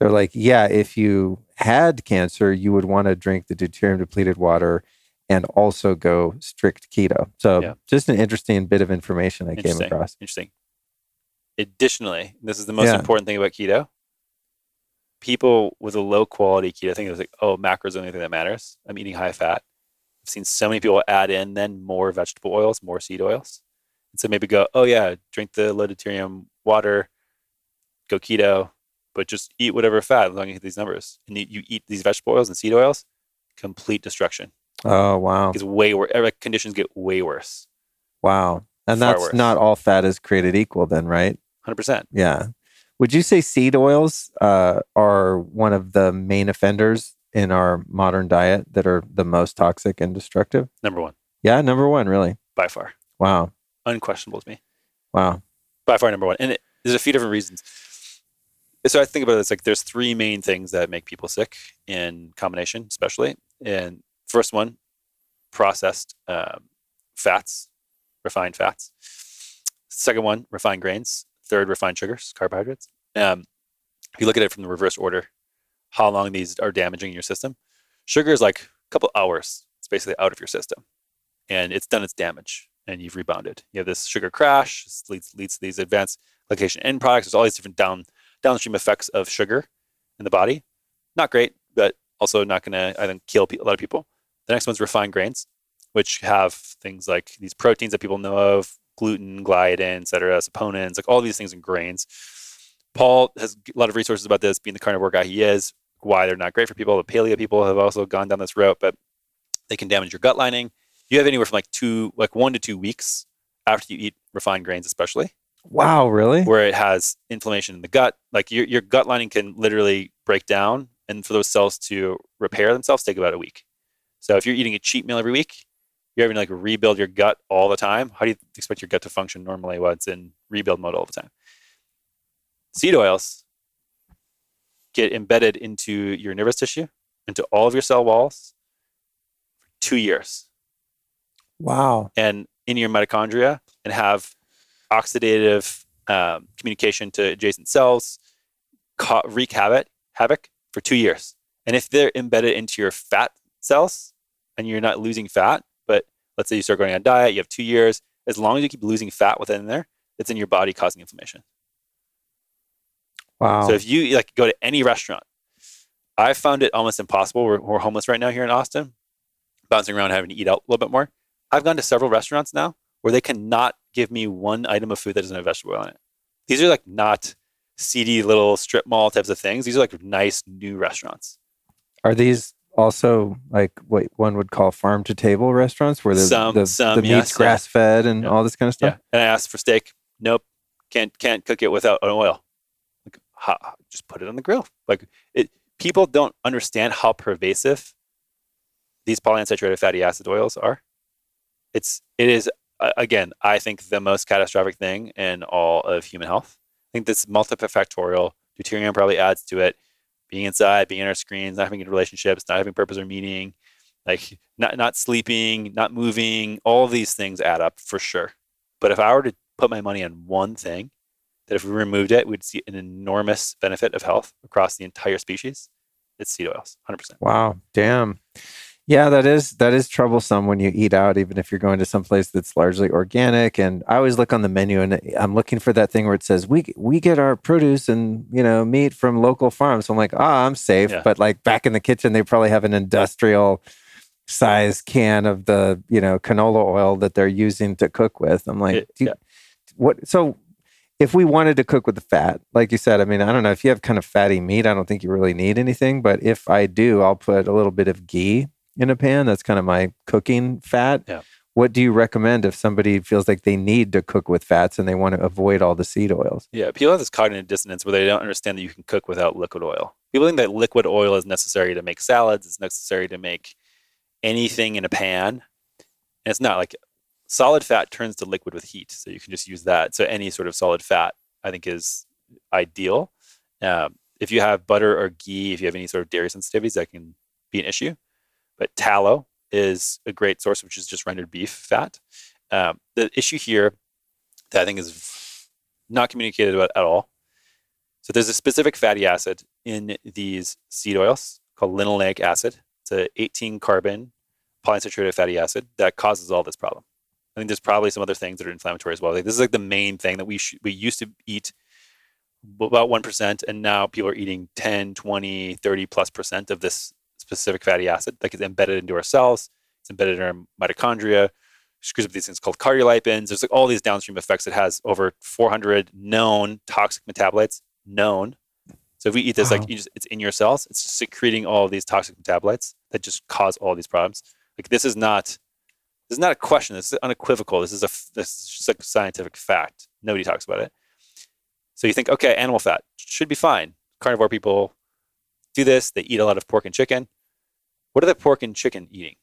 they're like, yeah, if you had cancer, you would want to drink the deuterium depleted water and also go strict keto. So yeah. just an interesting bit of information I came across. Interesting. Additionally, this is the most yeah. important thing about keto. People with a low quality keto think it's like, oh, macros are the only thing that matters. I'm eating high fat. I've seen so many people add in then more vegetable oils, more seed oils And so maybe go, oh yeah, drink the low deuterium water, go keto, but just eat whatever fat as long as you hit these numbers. And you, you eat these vegetable oils and seed oils, complete destruction. Oh wow, It's way worse. Conditions get way worse. wow. And Far that's worse. not all fat is created equal, then, right? Hundred percent. Yeah. Would you say seed oils uh, are one of the main offenders in our modern diet that are the most toxic and destructive? Number one, Yeah, number one, really. by far, Wow, unquestionable to me. wow. by far number one. And it, there's a few different reasons. So I think about it, it's like there's three main things that make people sick in combination, especially. And first one, processed um, fats, refined fats. Second one, refined grains. Third, refined sugars, carbohydrates. Um, if you look at it from the reverse order, how long these are damaging your system, sugar is like a couple hours. It's basically out of your system, and it's done its damage, and you've rebounded. You have this sugar crash, this leads leads to these advanced glycation end products. There's all these different down downstream effects of sugar in the body. Not great, but also not going to I think kill a lot of people. The next one's refined grains, which have things like these proteins that people know of, gluten, gliadin, et cetera, saponins, like all these things in grains. Paul has a lot of resources about this, being the carnivore guy he is, why they're not great for people. The paleo people have also gone down this route, but they can damage your gut lining. You have anywhere from like two, like one to two weeks after you eat refined grains, especially Wow, really? where it has inflammation in the gut. Like your, your gut lining can literally break down, and for those cells to repair themselves, take about a week. So if you're eating a cheat meal every week, you're having to like rebuild your gut all the time. How do you expect your gut to function normally while it's in rebuild mode all the time? Seed oils get embedded into your nervous tissue, into all of your cell walls for two years Wow. and in your mitochondria and have oxidative um, communication to adjacent cells, ca- wreak havoc, havoc for two years. And if they're embedded into your fat cells and you're not losing fat, but let's say you start going on a diet, you have two years, as long as you keep losing fat within there, it's in your body causing inflammation. Wow. So if you like go to any restaurant, I found it almost impossible. We're, we're homeless right now here in Austin, bouncing around having to eat out a little bit more. I've gone to several restaurants now where they cannot give me one item of food that doesn't have vegetable oil in it. These are like not seedy little strip mall types of things. These are like nice new restaurants. Are these also like what one would call farm to table restaurants where the, Some- the, some, the meat's yes, grass fed and Yeah. all this kind of stuff? Yeah. And I asked for steak. Nope. Can't can't cook it without an oil. Like how- just put it on the grill. Like it people don't understand how pervasive these polyunsaturated fatty acid oils are. It's it is again, I think the most catastrophic thing in all of human health. I think this multifactorial deuterium probably adds to it. Being inside, being in our screens, not having good relationships, not having purpose or meaning, like not not sleeping, not moving, all these things add up for sure. But if I were to put my money on one thing, that if we removed it, we'd see an enormous benefit of health across the entire species, it's seed oils, 100%. Wow. Damn. Yeah, that is that is troublesome when you eat out, even if you're going to some place that's largely organic. And I always look on the menu and I'm looking for that thing where it says we we get our produce and you know meat from local farms. So I'm like, ah, I'm safe. Yeah. But like back in the kitchen, they probably have an industrial size can of the you know canola oil that they're using to cook with. I'm like, It- you- yeah. what? So if we wanted to cook with the fat, like you said, I mean, I don't know if you have kind of fatty meat, I don't think you really need anything. But if I do, I'll put a little bit of ghee in a pan. That's kind of my cooking fat. Yeah. What do you recommend if somebody feels like they need to cook with fats and they want to avoid all the seed oils? Yeah, people have this cognitive dissonance where they don't understand that you can cook without liquid oil. People think that liquid oil is necessary to make salads, it's necessary to make anything in a pan. And it's not like solid fat turns to liquid with heat. So you can just use that. So any sort of solid fat, I think, is ideal. Um, if you have butter or ghee, if you have any sort of dairy sensitivities, that can be an issue. But tallow is a great source, which is just rendered beef fat. Um, the issue here that I think is not communicated about at all. So there's a specific fatty acid in these seed oils called linoleic acid. It's a 18 carbon polyunsaturated fatty acid that causes all this problem. I think there's probably some other things that are inflammatory as well. Like this is like the main thing that we sh- we used to eat about 1% and now people are eating 10, 20, 30 plus percent of this specific fatty acid that gets embedded into our cells. It's embedded in our mitochondria. screws up these things called cardiolipins. There's like all these downstream effects. It has over 400 known toxic metabolites. Known. So if we eat this, Wow. like you just, it's in your cells. It's secreting all these toxic metabolites that just cause all these problems. Like this is not, this is not a question. This is unequivocal. This is a this is just like scientific fact. Nobody talks about it. So you think, okay, animal fat should be fine. Carnivore people do this. They eat a lot of pork and chicken. What are the pork and chicken eating?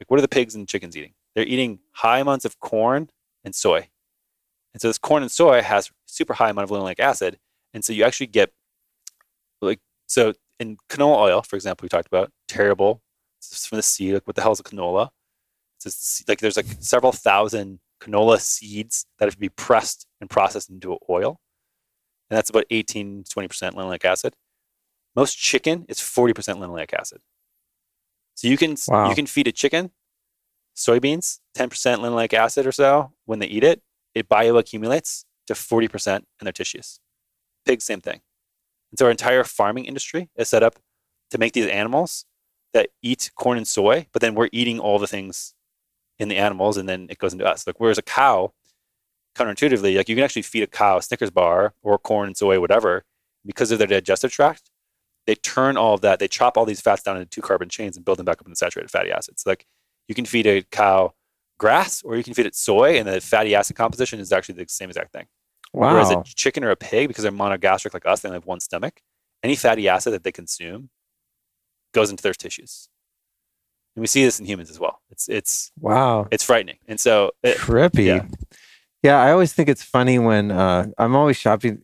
Like, what are the pigs and chickens eating? They're eating high amounts of corn and soy. And so this corn and soy has super high amount of linoleic acid. And so you actually get like so in canola oil, for example, we talked about terrible. It's from the seed. Like, what the hell is a canola? It's like there's like several thousand canola seeds that have to be pressed and processed into oil, and that's about 18 to 20 percent linoleic acid. Most chicken is 40 percent linoleic acid. So you can Wow. you can feed a chicken soybeans 10 percent linoleic acid or so when they eat it, it bioaccumulates to 40 percent in their tissues. Pigs, same thing. And so our entire farming industry is set up to make these animals that eat corn and soy, but then we're eating all the things in the animals and then it goes into us. Like whereas a cow, counterintuitively, like you can actually feed a cow a Snickers bar or corn and soy, whatever, because of their digestive tract, they turn all of that, they chop all these fats down into two carbon chains and build them back up into saturated fatty acids. Like you can feed a cow grass or you can feed it soy and the fatty acid composition is actually the same exact thing. Whereas a chicken or a pig, because they're monogastric like us, they only have one stomach, any fatty acid that they consume goes into their tissues. And we see this in humans as well. It's it's Wow. it's frightening. And so it, Trippy. yeah. Yeah. I always think it's funny when uh, I'm always shopping.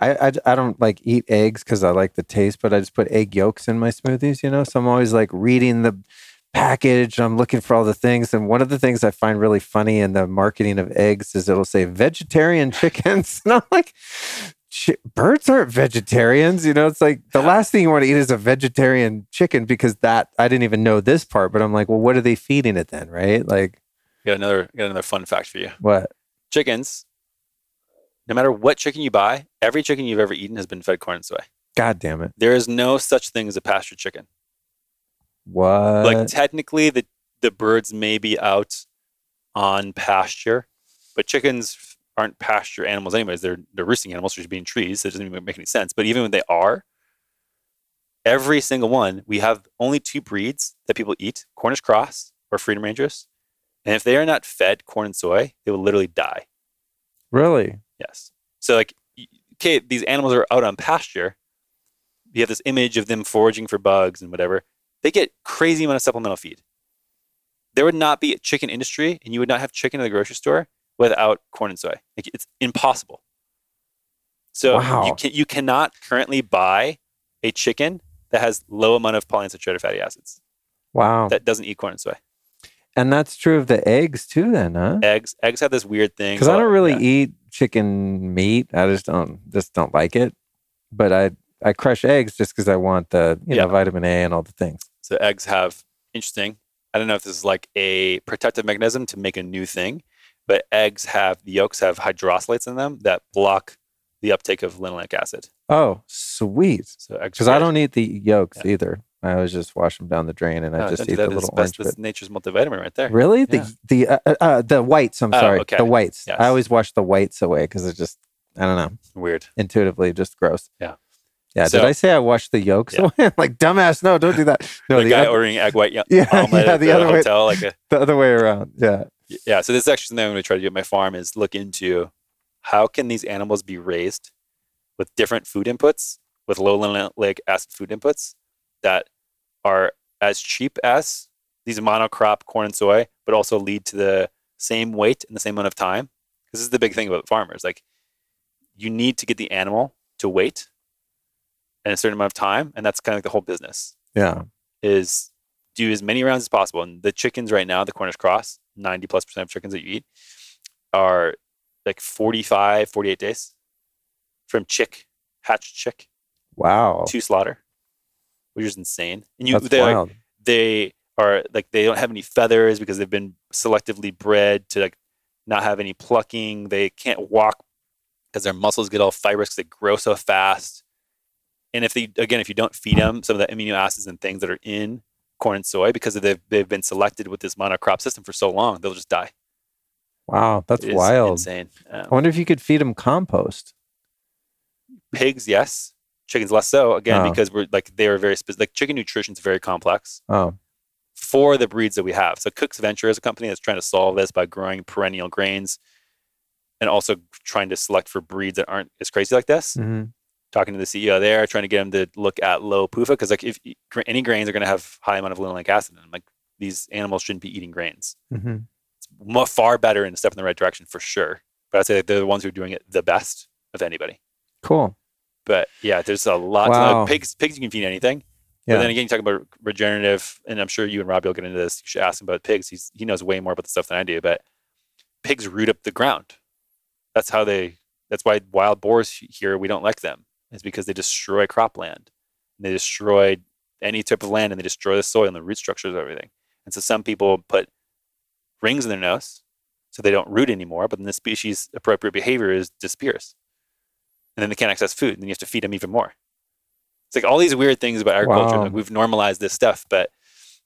I, I, I don't like eat eggs because I like the taste, but I just put egg yolks in my smoothies, you know? So I'm always like reading the package. I'm looking for all the things. And one of the things I find really funny in the marketing of eggs is it'll say vegetarian chickens. *laughs* And I'm like, "Chi- birds aren't vegetarians. You know, it's like the last thing you want to eat is a vegetarian chicken because that I didn't even know this part, but I'm like, well, what are they feeding it then? Right? Like, got another got another fun fact for you. what? Chickens, no matter what chicken you buy, every chicken you've ever eaten has been fed corn and soy. God damn it. There is no such thing as a pasture chicken. What? like technically the the birds may be out on pasture, but chickens aren't pasture animals anyways. They're they're roosting animals, so they should be in trees. So it doesn't even make any sense. But even when they are, every single one, we have only two breeds that people eat: Cornish cross or Freedom Rangers. And if they are not fed corn and soy, they will literally die. really? Yes. So like, okay, these animals are out on pasture. You have this image of them foraging for bugs and whatever. They get crazy amount of supplemental feed. There would not be a chicken industry, and you would not have chicken in the grocery store without corn and soy. Like it's impossible. So Wow. you can you cannot currently buy a chicken that has low amount of polyunsaturated fatty acids Wow. that doesn't eat corn and soy. and that's true of the eggs too, then, huh? Eggs eggs have this weird thing. Because I don't really yeah. eat chicken meat. I just don't just don't like it. But I I crush eggs just because I want the you Yeah. know vitamin A and all the things. So eggs have interesting. I don't know if this is like a protective mechanism to make a new thing, but eggs have the yolks have hydrosylates in them that block the uptake of linoleic acid. Oh, sweet. So Because I don't eat the yolks Yeah. either. I always just wash them down the drain and I No, just do eat the little best- orange That's nature's multivitamin right there. Really? Yeah. The the uh, uh, uh, the whites. I'm Oh, sorry, okay. the whites. Yes. I always wash the whites away because it just I don't know Weird. intuitively just gross. Yeah. Yeah. So- did I say I washed the yolks Yeah. away? *laughs* like dumbass. No, don't do that. No, the, the, guy oth- ordering egg white y- Yeah, omelet yeah, at the the, other way- hotel. Like a, the other way around. Yeah. yeah. So this is actually something I'm going to try to do at my farm is look into how can these animals be raised with different food inputs, with low linoleic acid food inputs that are as cheap as these monocrop corn and soy, but also lead to the same weight in the same amount of time. Because this is the big thing about farmers. Like you need to get the animal to weight in a certain amount of time, and that's kind of like the whole business Yeah. is do as many rounds as possible. And the chickens right now, the Cornish cross, 90 plus percent of chickens that you eat are like 45, 48 days from chick, hatched chick Wow. to slaughter, which is insane. And you, they like, they are like, they don't have any feathers because they've been selectively bred to like not have any plucking. They can't walk because their muscles get all fibrous because they grow so fast. And if they, again, if you don't feed them some of the amino acids and things that are in corn and soy because they've they've been selected with this monocrop system for so long, they'll just die. Wow, that's wild. insane. Um, I wonder if you could feed them compost. pigs, yes. Chickens less so. Again, Oh. because we're like they are very specific. Like chicken nutrition is very complex Oh, for the breeds that we have. So Cook's Venture is a company that's trying to solve this by growing perennial grains and also trying to select for breeds that aren't as crazy like this. hmm Talking to the CEO there, trying to get him to look at low PUFA because like if any grains are going to have high amount of linoleic acid in them, like these animals shouldn't be eating grains. hmm It's far better and a step in the right direction for sure. But I'd say they're the ones who are doing it the best of anybody. cool. But yeah, there's a lot. to Wow. Pigs, pigs, you can feed anything. Yeah. But then again, you talk about regenerative, and I'm sure you and Robbie will get into this. You should ask him about pigs. He's he knows way more about the stuff than I do. But pigs root up the ground. That's how they. That's why wild boars here we don't like them. Is because they destroy cropland. and They destroy any type of land, and they destroy the soil and the root structures of everything. And so some people put rings in their nose so they don't root anymore. But then the species appropriate behavior is disappears, and then they can't access food. And then you have to feed them even more. It's like all these weird things about agriculture. Wow. Like we've normalized this stuff, but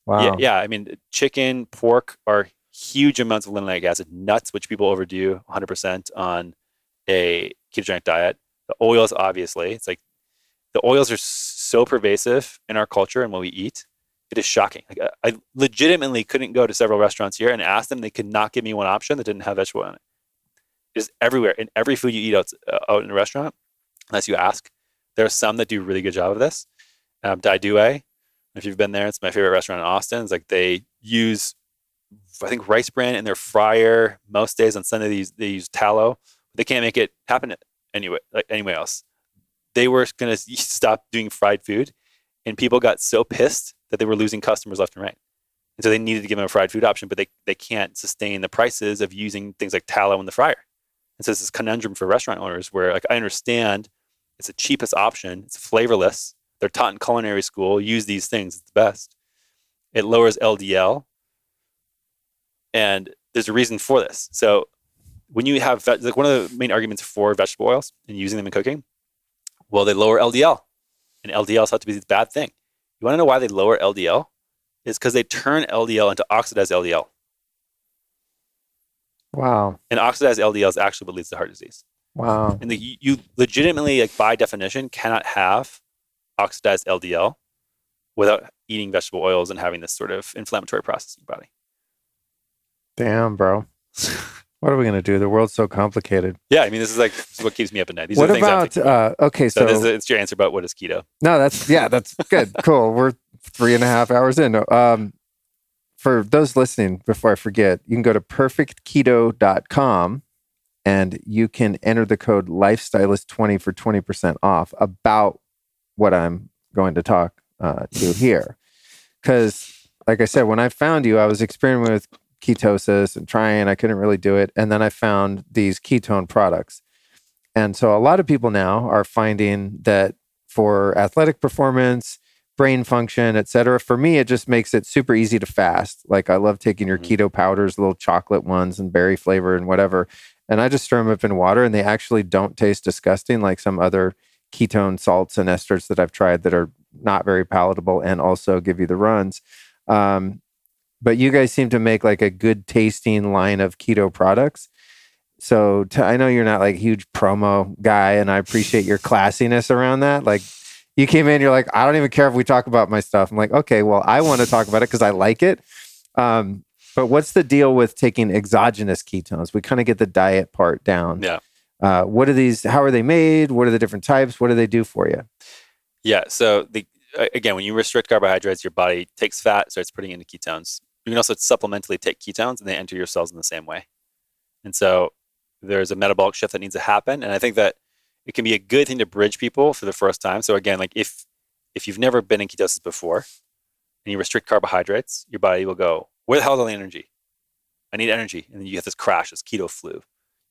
Wow. yeah, yeah. I mean, chicken, pork are huge amounts of linoleic acid. Nuts, which people overdo 100% on a ketogenic diet. The oils, obviously, it's like the oils are so pervasive in our culture and what we eat. It is shocking. Like, I- legitimately couldn't go to several restaurants here and ask them. They could not give me one option that didn't have vegetable in it. It's everywhere in every food you eat out, uh, out in a restaurant, unless you ask. There are some that do a really good job of this. Um, Dai Due, if you've been there, it's my favorite restaurant in Austin. It's like they use, I think, rice bran in their fryer most days. On Sunday, they use, they use tallow. They can't make it happen anyway, like anywhere else. They were going *laughs* to stop doing fried food, and people got so pissed that they were losing customers left and right. And so they needed to give them a fried food option, but they, they can't sustain the prices of using things like tallow in the fryer. And it's this conundrum for restaurant owners where like I understand it's the cheapest option, it's flavorless, they're taught in culinary school, use these things, it's the best. It lowers LDL. And there's a reason for this. So when you have ve- like one of the main arguments for vegetable oils and using them in cooking, well, they lower LDL. And LDL is thought to be this bad thing. You want to know why they lower LDL? It's because they turn LDL into oxidized LDL. Wow. And oxidized LDL is actually what leads to heart disease. Wow. And the, you- legitimately, like by definition, cannot have oxidized LDL without eating vegetable oils and having this sort of inflammatory process in your body. Damn, bro. *laughs* What are we gonna do? The world's so complicated. Yeah, I mean, this is like this is what keeps me up at night. These what are the things I have about? to- Uh, okay, so, so, this is, it's your answer about what is keto. no, that's yeah, that's good. *laughs* cool. We're three and a half hours in. Um, for those listening, before I forget, you can go to perfectketo.com and you can enter the code lifestylist20 for 20% off about what I'm going to talk uh, to here. Because, like I said, when I found you, I was experimenting with ketosis and trying, I couldn't really do it. And then I found these ketone products. And so a lot of people now are finding that for athletic performance, brain function, et cetera, for me, it just makes it super easy to fast. Like I love taking your Mhm. keto powders, little chocolate ones and berry flavor and whatever. And I just stir them up in water and they actually don't taste disgusting like some other ketone salts and esters that I've tried that are not very palatable and also give you the runs. Um, but you guys seem to make like a good tasting line of keto products. So to, I know you're not like huge promo guy, and I appreciate your classiness around that. Like you came in, you're like, I don't even care if we talk about my stuff. I'm like, okay, well, I want to talk about it because I like it. Um, but what's the deal with taking exogenous ketones? We kind of get the diet part down. Yeah. Uh, what are these? How are they made? What are the different types? What do they do for you? Yeah. So the again, when you restrict carbohydrates, your body takes fat, starts putting into ketones. You can also supplementally take ketones, and they enter your cells in the same way. And so there's a metabolic shift that needs to happen, and I think that it can be a good thing to bridge people for the first time. So again, like if if you've never been in ketosis before, and you restrict carbohydrates, your body will go, "Where the hell is all the energy? I need energy," and then you have this crash, this keto flu.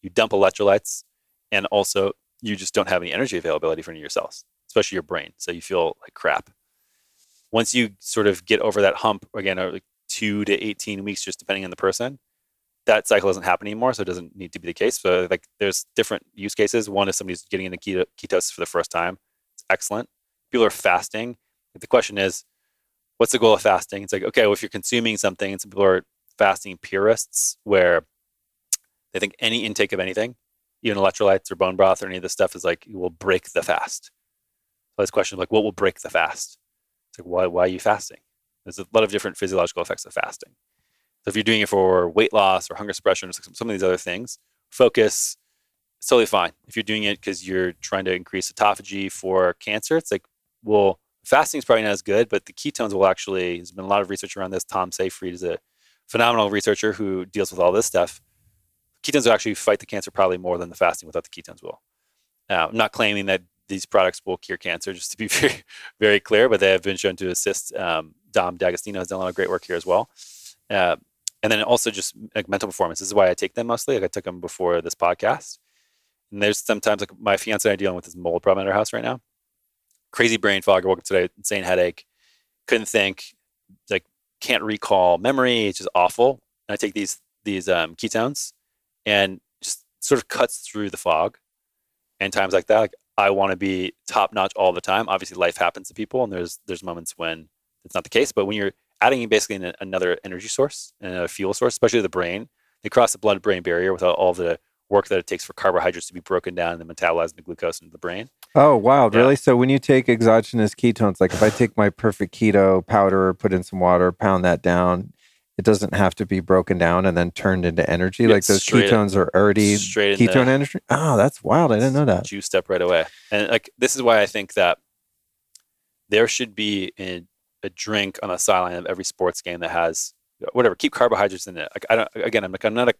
You dump electrolytes, and also you just don't have any energy availability for any of your cells especially your brain. So you feel like crap. Once you sort of get over that hump, again, uh, like two to 18 weeks, just depending on the person, that cycle doesn't happen anymore. So it doesn't need to be the case. So like there's different use cases. One is somebody's getting into keto, ketosis for the first time. It's excellent. People are fasting. The question is, what's the goal of fasting? It's like, okay, well, if you're consuming something, and some people are fasting purists where they think any intake of anything, even electrolytes or bone broth or any of this stuff is like, will break the fast. So this question of like, what will break the fast? It's like, why, why are you fasting? There's a lot of different physiological effects of fasting. So if you're doing it for weight loss or hunger suppression or some of these other things, focus, it's totally fine. If you're doing it because you're trying to increase autophagy for cancer, it's like, well, fasting is probably not as good, but the ketones will actually, there's been a lot of research around this. Tom Seyfried is a phenomenal researcher who deals with all this stuff. Ketones will actually fight the cancer probably more than the fasting without the ketones will. Now, I'm not claiming that these products will cure cancer, just to be *laughs* very, very clear, but they have been shown to assist. Um, Dom D'Agostino has done a lot of great work here as well. Uh, and then also just like mental performance. This is why I take them mostly. Like I took them before this podcast. And there's sometimes like my fiance and I dealing with this mold problem at our house right now. Crazy brain fog. I woke up today, insane headache, couldn't think, like can't recall memory. It's just awful. And I take these these um, ketones, and just sort of cuts through the fog. And times like that, like I want to be top notch all the time. Obviously, life happens to people, and there's there's moments when it's not the case. But when you're adding basically an, another energy source and a fuel source, especially the brain, they cross the blood-brain barrier without all the work that it takes for carbohydrates to be broken down and then metabolized into glucose into the brain. Oh, wow. Yeah. Really? So when you take exogenous ketones, like if I take my perfect keto powder, put in some water, pound that down, it doesn't have to be broken down and then turned into energy. like those ketones are already ketone energy. Oh, that's wild. I didn't know that. Juiced up right away. And like this is why I think that there should be a, a drink on the sideline of every sports game that has uh, whatever, keep carbohydrates in it. Like I don't again, I'm like I'm not a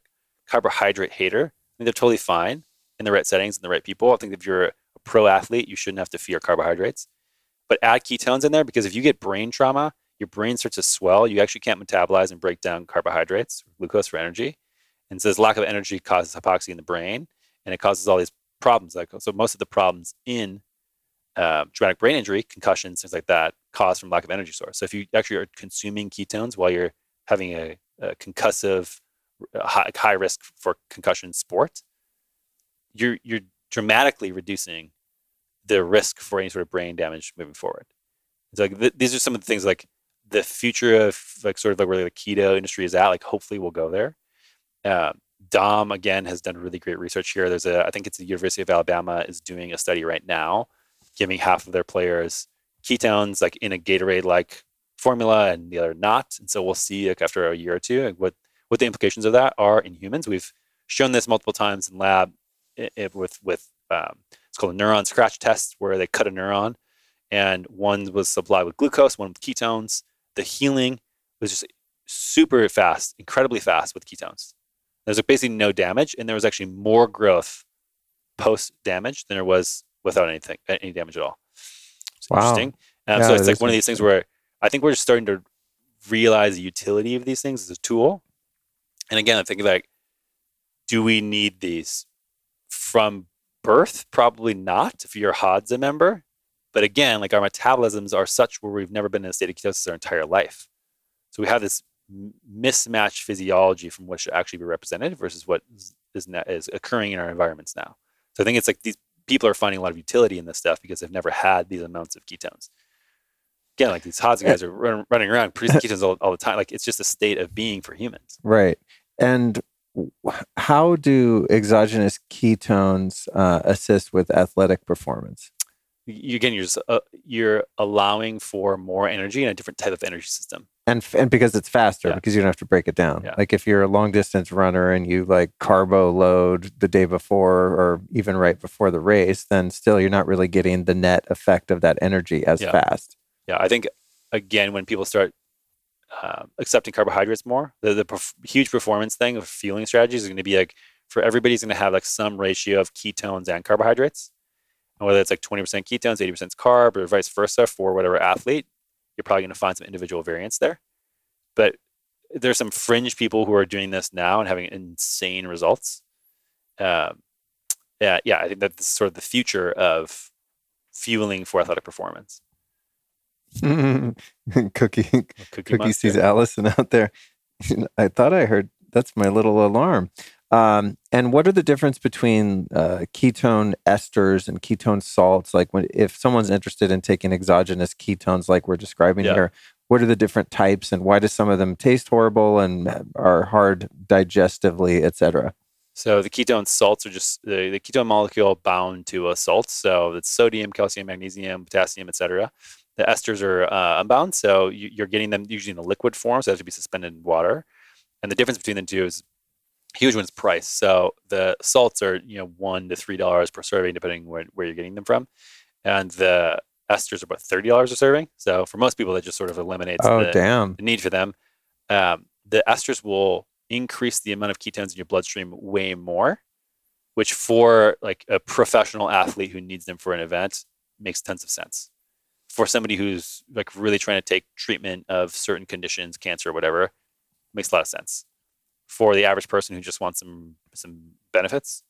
carbohydrate hater. I think they're totally fine in the right settings and the right people. I think if you're a pro athlete, you shouldn't have to fear carbohydrates. But add ketones in there because if you get brain trauma, your brain starts to swell. You actually can't metabolize and break down carbohydrates, glucose for energy. And so this lack of energy causes hypoxia in the brain and it causes all these problems. Like so most of the problems in uh, traumatic brain injury, concussions, things like that, caused from lack of energy source. So if you actually are consuming ketones while you're having a, a concussive, high, high risk for concussion sport, you're you're dramatically reducing the risk for any sort of brain damage moving forward. It's like th- these are some of the things like the future of like sort of like where the keto industry is at. Like hopefully we'll go there. Uh, Dom again has done really great research here. There's a I think it's the University of Alabama is doing a study right now, giving half of their players ketones like in a Gatorade like formula and the other not. And so we'll see like after a year or two like, what what the implications of that are in humans. We've shown this multiple times in lab it, with with um, it's called a neuron scratch test where they cut a neuron and one was supplied with glucose, one with ketones. The healing was just super fast, incredibly fast with ketones. There's basically no damage, and there was actually more growth post damage than there was without anything, any damage at all. It's wow. interesting. Um, yeah, so it's like one of these things where I think we're just starting to realize the utility of these things as a tool. And again, I'm thinking like, do we need these from birth? Probably not. If you're a Hadza member, but again, like our metabolisms are such where we've never been in a state of ketosis our entire life. So we have this mismatched physiology from what should actually be represented versus what is, is, is occurring in our environments now. So I think it's like these people are finding a lot of utility in this stuff because they've never had these amounts of ketones. Again, like these Hadza guys are run, running around *laughs* producing ketones all, all the time. Like it's just a state of being for humans. Right. And how do exogenous ketones uh, assist with athletic performance? You, again you're just, uh, you're allowing for more energy and a different type of energy system and and because it's faster yeah. because you don't have to break it down yeah. like if you're a long distance runner and you like carbo load the day before or even right before the race then still you're not really getting the net effect of that energy as yeah. fast yeah i think again when people start uh, accepting carbohydrates more the, the perf- huge performance thing of fueling strategies is going to be like for everybody's going to have like some ratio of ketones and carbohydrates and whether it's like 20% ketones, 80% carb, or vice versa for whatever athlete, you're probably going to find some individual variance there. But there's some fringe people who are doing this now and having insane results. Uh, yeah, yeah, I think that's sort of the future of fueling for athletic performance. *laughs* Cookie, Cookie, Cookie sees Allison out there. *laughs* I thought I heard that's my little alarm. Um, and what are the difference between uh, ketone esters and ketone salts? Like, when if someone's interested in taking exogenous ketones, like we're describing yeah. here, what are the different types and why do some of them taste horrible and are hard digestively, et cetera? So the ketone salts are just the, the ketone molecule bound to a salt. So it's sodium, calcium, magnesium, potassium, etc. The esters are uh, unbound, so you, are getting them usually in a liquid form, so they have to be suspended in water. And the difference between the two is huge it's price. So the salts are you know one to three dollars per serving, depending where, where you're getting them from, and the esters are about thirty dollars a serving. So for most people, that just sort of eliminates oh, the, damn. the need for them. Um, the esters will increase the amount of ketones in your bloodstream way more, which for like a professional athlete who needs them for an event makes tons of sense. For somebody who's like really trying to take treatment of certain conditions, cancer or whatever, makes a lot of sense. For the average person who just wants some some benefits,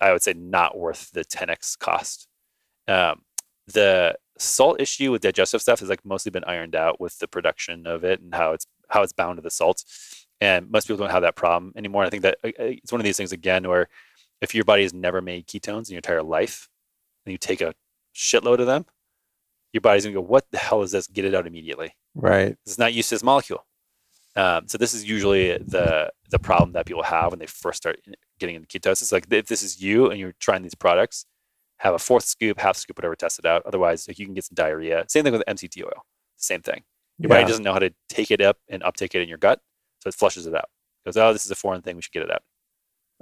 I would say not worth the 10x cost. Um, the salt issue with digestive stuff has like mostly been ironed out with the production of it and how it's how it's bound to the salts and most people don't have that problem anymore. I think that uh, uh, it's one of these things again where if your body has never made ketones in your entire life, and you take a shitload of them, your body's gonna go, "What the hell is this? Get it out immediately." Right. It's not used to this molecule. Um, so this is usually the the problem that people have when they first start getting into ketosis. Like if this is you and you're trying these products, have a fourth scoop, half scoop, whatever, test it out. Otherwise, like, you can get some diarrhea. Same thing with MCT oil. Same thing. Your yeah. body doesn't know how to take it up and uptake it in your gut. So it flushes it out. It goes, oh, this is a foreign thing. We should get it out.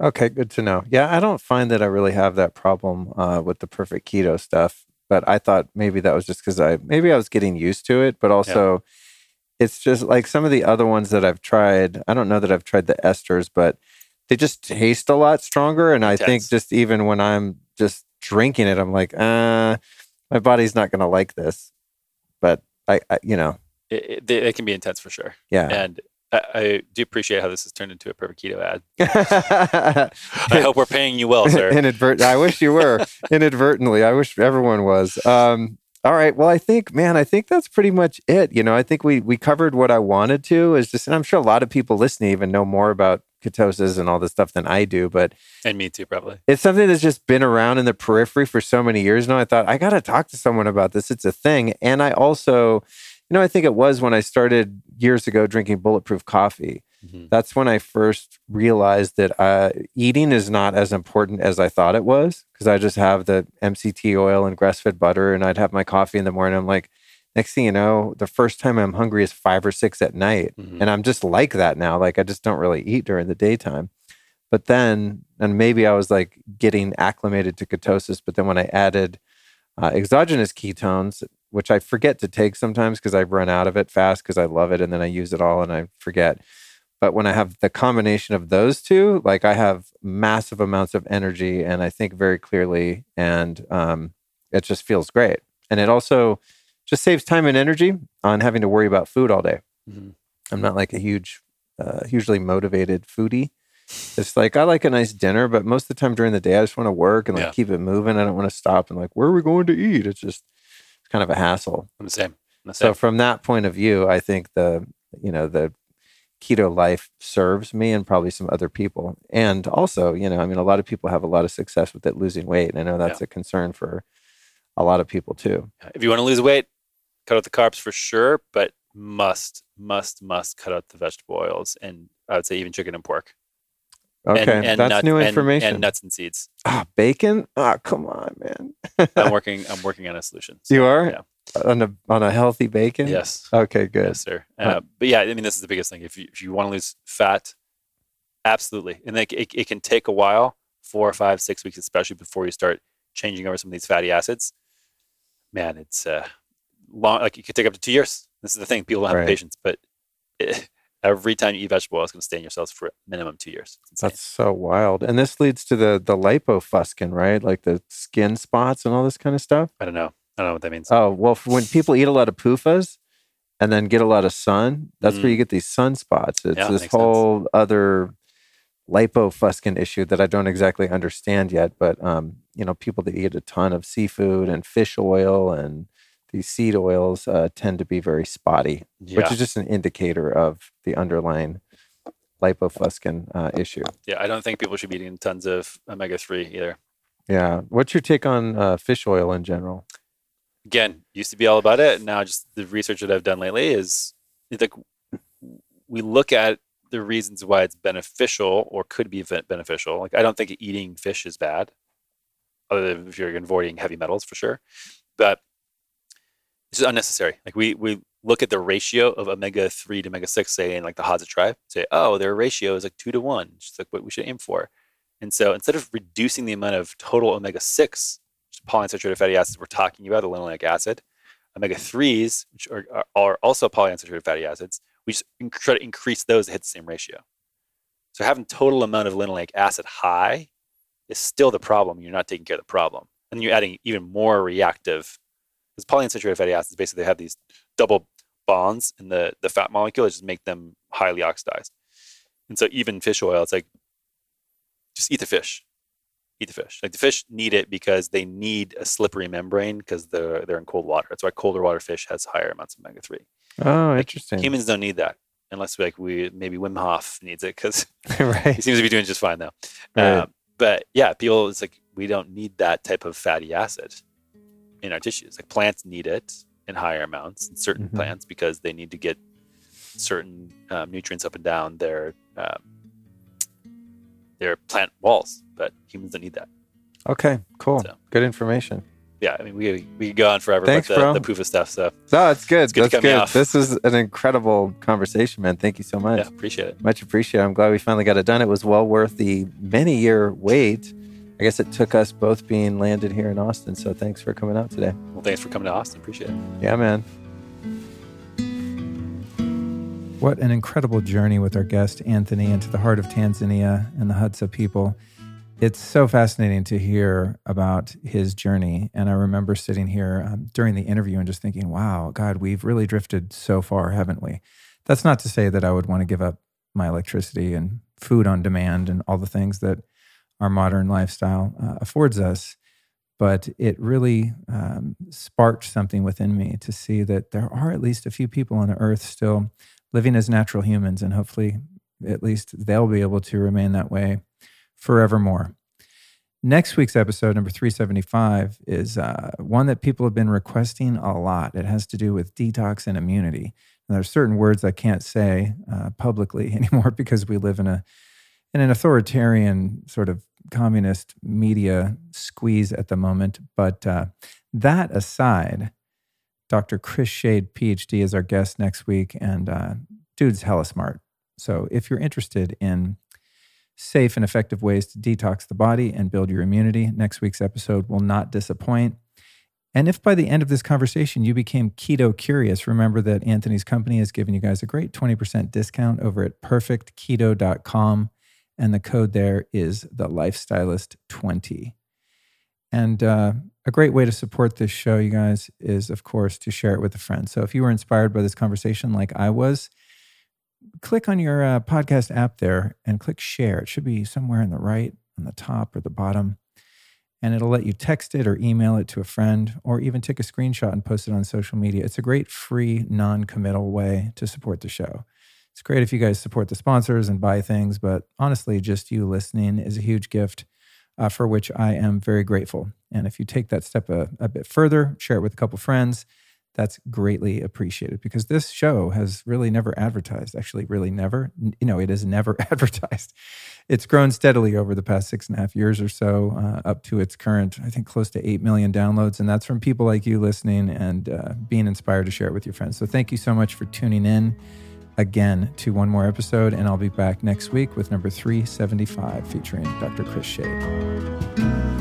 Okay, good to know. Yeah, I don't find that I really have that problem uh, with the perfect keto stuff, but I thought maybe that was just because I maybe I was getting used to it, but also yeah. It's just like some of the other ones that I've tried. I don't know that I've tried the esters, but they just taste a lot stronger. And. I think just even when I'm just drinking it, I'm like, uh, my body's not going to like this. But I, I you know, it, it, they, can be intense for sure. Yeah. And I, I, do appreciate how this has turned into a perfect keto ad. *laughs* I hope we're paying you well, *laughs* sir. Inadvert- I wish you were *laughs* inadvertently. I wish everyone was. Um, all right. Well, I think, man, I think that's pretty much it. You know, I think we we covered what I wanted to. Is just, and I'm sure a lot of people listening even know more about ketosis and all this stuff than I do. But and me too, probably. It's something that's just been around in the periphery for so many years now. I thought I got to talk to someone about this. It's a thing, and I also you know, I think it was when I started years ago drinking bulletproof coffee. Mm-hmm. That's when I first realized that uh, eating is not as important as I thought it was because I just have the MCT oil and grass fed butter, and I'd have my coffee in the morning. I'm like, next thing you know, the first time I'm hungry is five or six at night. Mm-hmm. And I'm just like that now. Like, I just don't really eat during the daytime. But then, and maybe I was like getting acclimated to ketosis, but then when I added uh, exogenous ketones, which I forget to take sometimes because I run out of it fast because I love it and then I use it all and I forget. But when I have the combination of those two, like I have massive amounts of energy and I think very clearly, and um, it just feels great. And it also just saves time and energy on having to worry about food all day. Mm-hmm. I'm not like a huge, uh, hugely motivated foodie. It's like I like a nice dinner, but most of the time during the day, I just want to work and like yeah. keep it moving. I don't want to stop and like, where are we going to eat? It's just it's kind of a hassle. I'm the same. I'm the same. So from that point of view, I think the you know the keto life serves me and probably some other people. And also, you know, I mean, a lot of people have a lot of success with it losing weight, and I know that's yeah. a concern for a lot of people too. If you want to lose weight, cut out the carbs for sure, but must, must, must cut out the vegetable oils, and I would say even chicken and pork. Okay, and, and that's new information. And, and, nuts and seeds. Ah, bacon. Ah, come on, man. I'm *laughs* working. I'm working on a solution. So, you are. Yeah. On a on a healthy bacon. Yes. Okay. Good. Yes, sir. Uh, but yeah, I mean, this is the biggest thing. If you if you want to lose fat, absolutely, and like it, it can take a while, four or five, six weeks, especially before you start changing over some of these fatty acids. Man, it's uh, long. Like it could take up to two years. This is the thing. People don't have right. patience, but. It, every time you eat vegetable oil, it's going to stay in your cells for minimum two years. That's so wild. And this leads to the the lipofuscin, right? Like the skin spots and all this kind of stuff. I don't know. I don't know what that means. Oh well, when people eat a lot of PUFAs and then get a lot of sun, that's mm. where you mm. get these sunspots. It's yeah, this whole sense. other lipofuscin issue that I don't exactly understand yet. But um, you know, people that eat a ton of seafood and fish oil and these seed oils uh, tend to be very spotty, yeah. which is just an indicator of the underlying lipofuscin uh, issue. Yeah, I don't think people should be eating tons of omega three either. Yeah, what's your take on uh, fish oil in general? again, used to be all about it. Now, just the research that I've done lately is like we look at the reasons why it's beneficial or could be beneficial. Like I don't think eating fish is bad, other than if you're avoiding heavy metals for sure. But it's just unnecessary. Like we we look at the ratio of omega three to omega six, say in like the Hadza tribe, say, oh, their ratio is like two to one, just like what we should aim for. And so instead of reducing the amount of total omega six polyunsaturated fatty acids we're talking about, the linoleic acid, omega threes, which are, are also polyunsaturated fatty acids, we just try to increase those to hit the same ratio. So having total amount of linoleic acid high is still the problem. You're not taking care of the problem. And you're adding even more reactive, because polyunsaturated fatty acids basically have these double bonds in the, the fat molecule just make them highly oxidized. And so even fish oil, it's like, just eat the fish. Eat the fish. Like the fish need it because they need a slippery membrane because they're, they're in cold water. That's why colder water fish has higher amounts of omega 3. Oh, like, interesting. Humans don't need that unless like we maybe Wim Hof needs it because *laughs* *laughs* right. he seems to be doing just fine though. Right. Uh, but yeah, people it's like we don't need that type of fatty acid in our tissues. Like plants need it in higher amounts in certain Mhm. plants because they need to get certain um, nutrients up and down their um, their plant walls. But humans don't need that. Okay, cool. So. Good information. Yeah, I mean we we could go on forever Thanks, the, bro. the PUFA stuff. So No, it's good. good That's good. This is an incredible conversation, man. Thank you so much. yeah, appreciate it. Much appreciated. I'm glad we finally got it done. It was well worth the many year wait. I guess it took us both being landed here in Austin. So thanks for coming out today. Well, thanks for coming to Austin. Appreciate it. Yeah, man. What an incredible journey with our guest, Anthony, into the heart of Tanzania and the Hadza people. It's so fascinating to hear about his journey. And I remember sitting here um, during the interview and just thinking, wow, God, we've really drifted so far, haven't we? That's not to say that I would want to give up my electricity and food on demand and all the things that our modern lifestyle uh, affords us. But it really um, sparked something within me to see that there are at least a few people on the earth still living as natural humans, and hopefully, at least they'll be able to remain that way forevermore. Next week's episode, number 375, is uh, one that people have been requesting a lot. It has to do with detox and immunity. And there's certain words I can't say uh, publicly *laughs* anymore because we live in a in an authoritarian sort of communist media squeeze at the moment. But uh, that aside, Dr. Chris Shade, PhD, is our guest next week, and uh, dude's hella smart. So if you're interested in safe and effective ways to detox the body and build your immunity, next week's episode will not disappoint. And if by the end of this conversation you became keto curious, remember that Anthony's company has given you guys a great 20% discount over at perfectketo.com. And the code there is the lifestylist 20. And uh, a great way to support this show, you guys, is of course to share it with a friend. So if you were inspired by this conversation like I was, click on your uh, podcast app there and click share. It should be somewhere in the right, on the top or the bottom. And it'll let you text it or email it to a friend or even take a screenshot and post it on social media. It's a great free, non committal way to support the show. It's great if you guys support the sponsors and buy things, but honestly, just you listening is a huge gift uh, for which I am very grateful. And if you take that step a, a bit further, share it with a couple friends, that's greatly appreciated because this show has really never advertised. Actually, really never. You know, it is never *laughs* advertised. It's grown steadily over the past six and a half years or so, uh, up to its current, I think, close to 8 million downloads. And that's from people like you listening and uh, being inspired to share it with your friends. So thank you so much for tuning in again to one more episode. And I'll be back next week with number 375 featuring Dr. Chris Shade.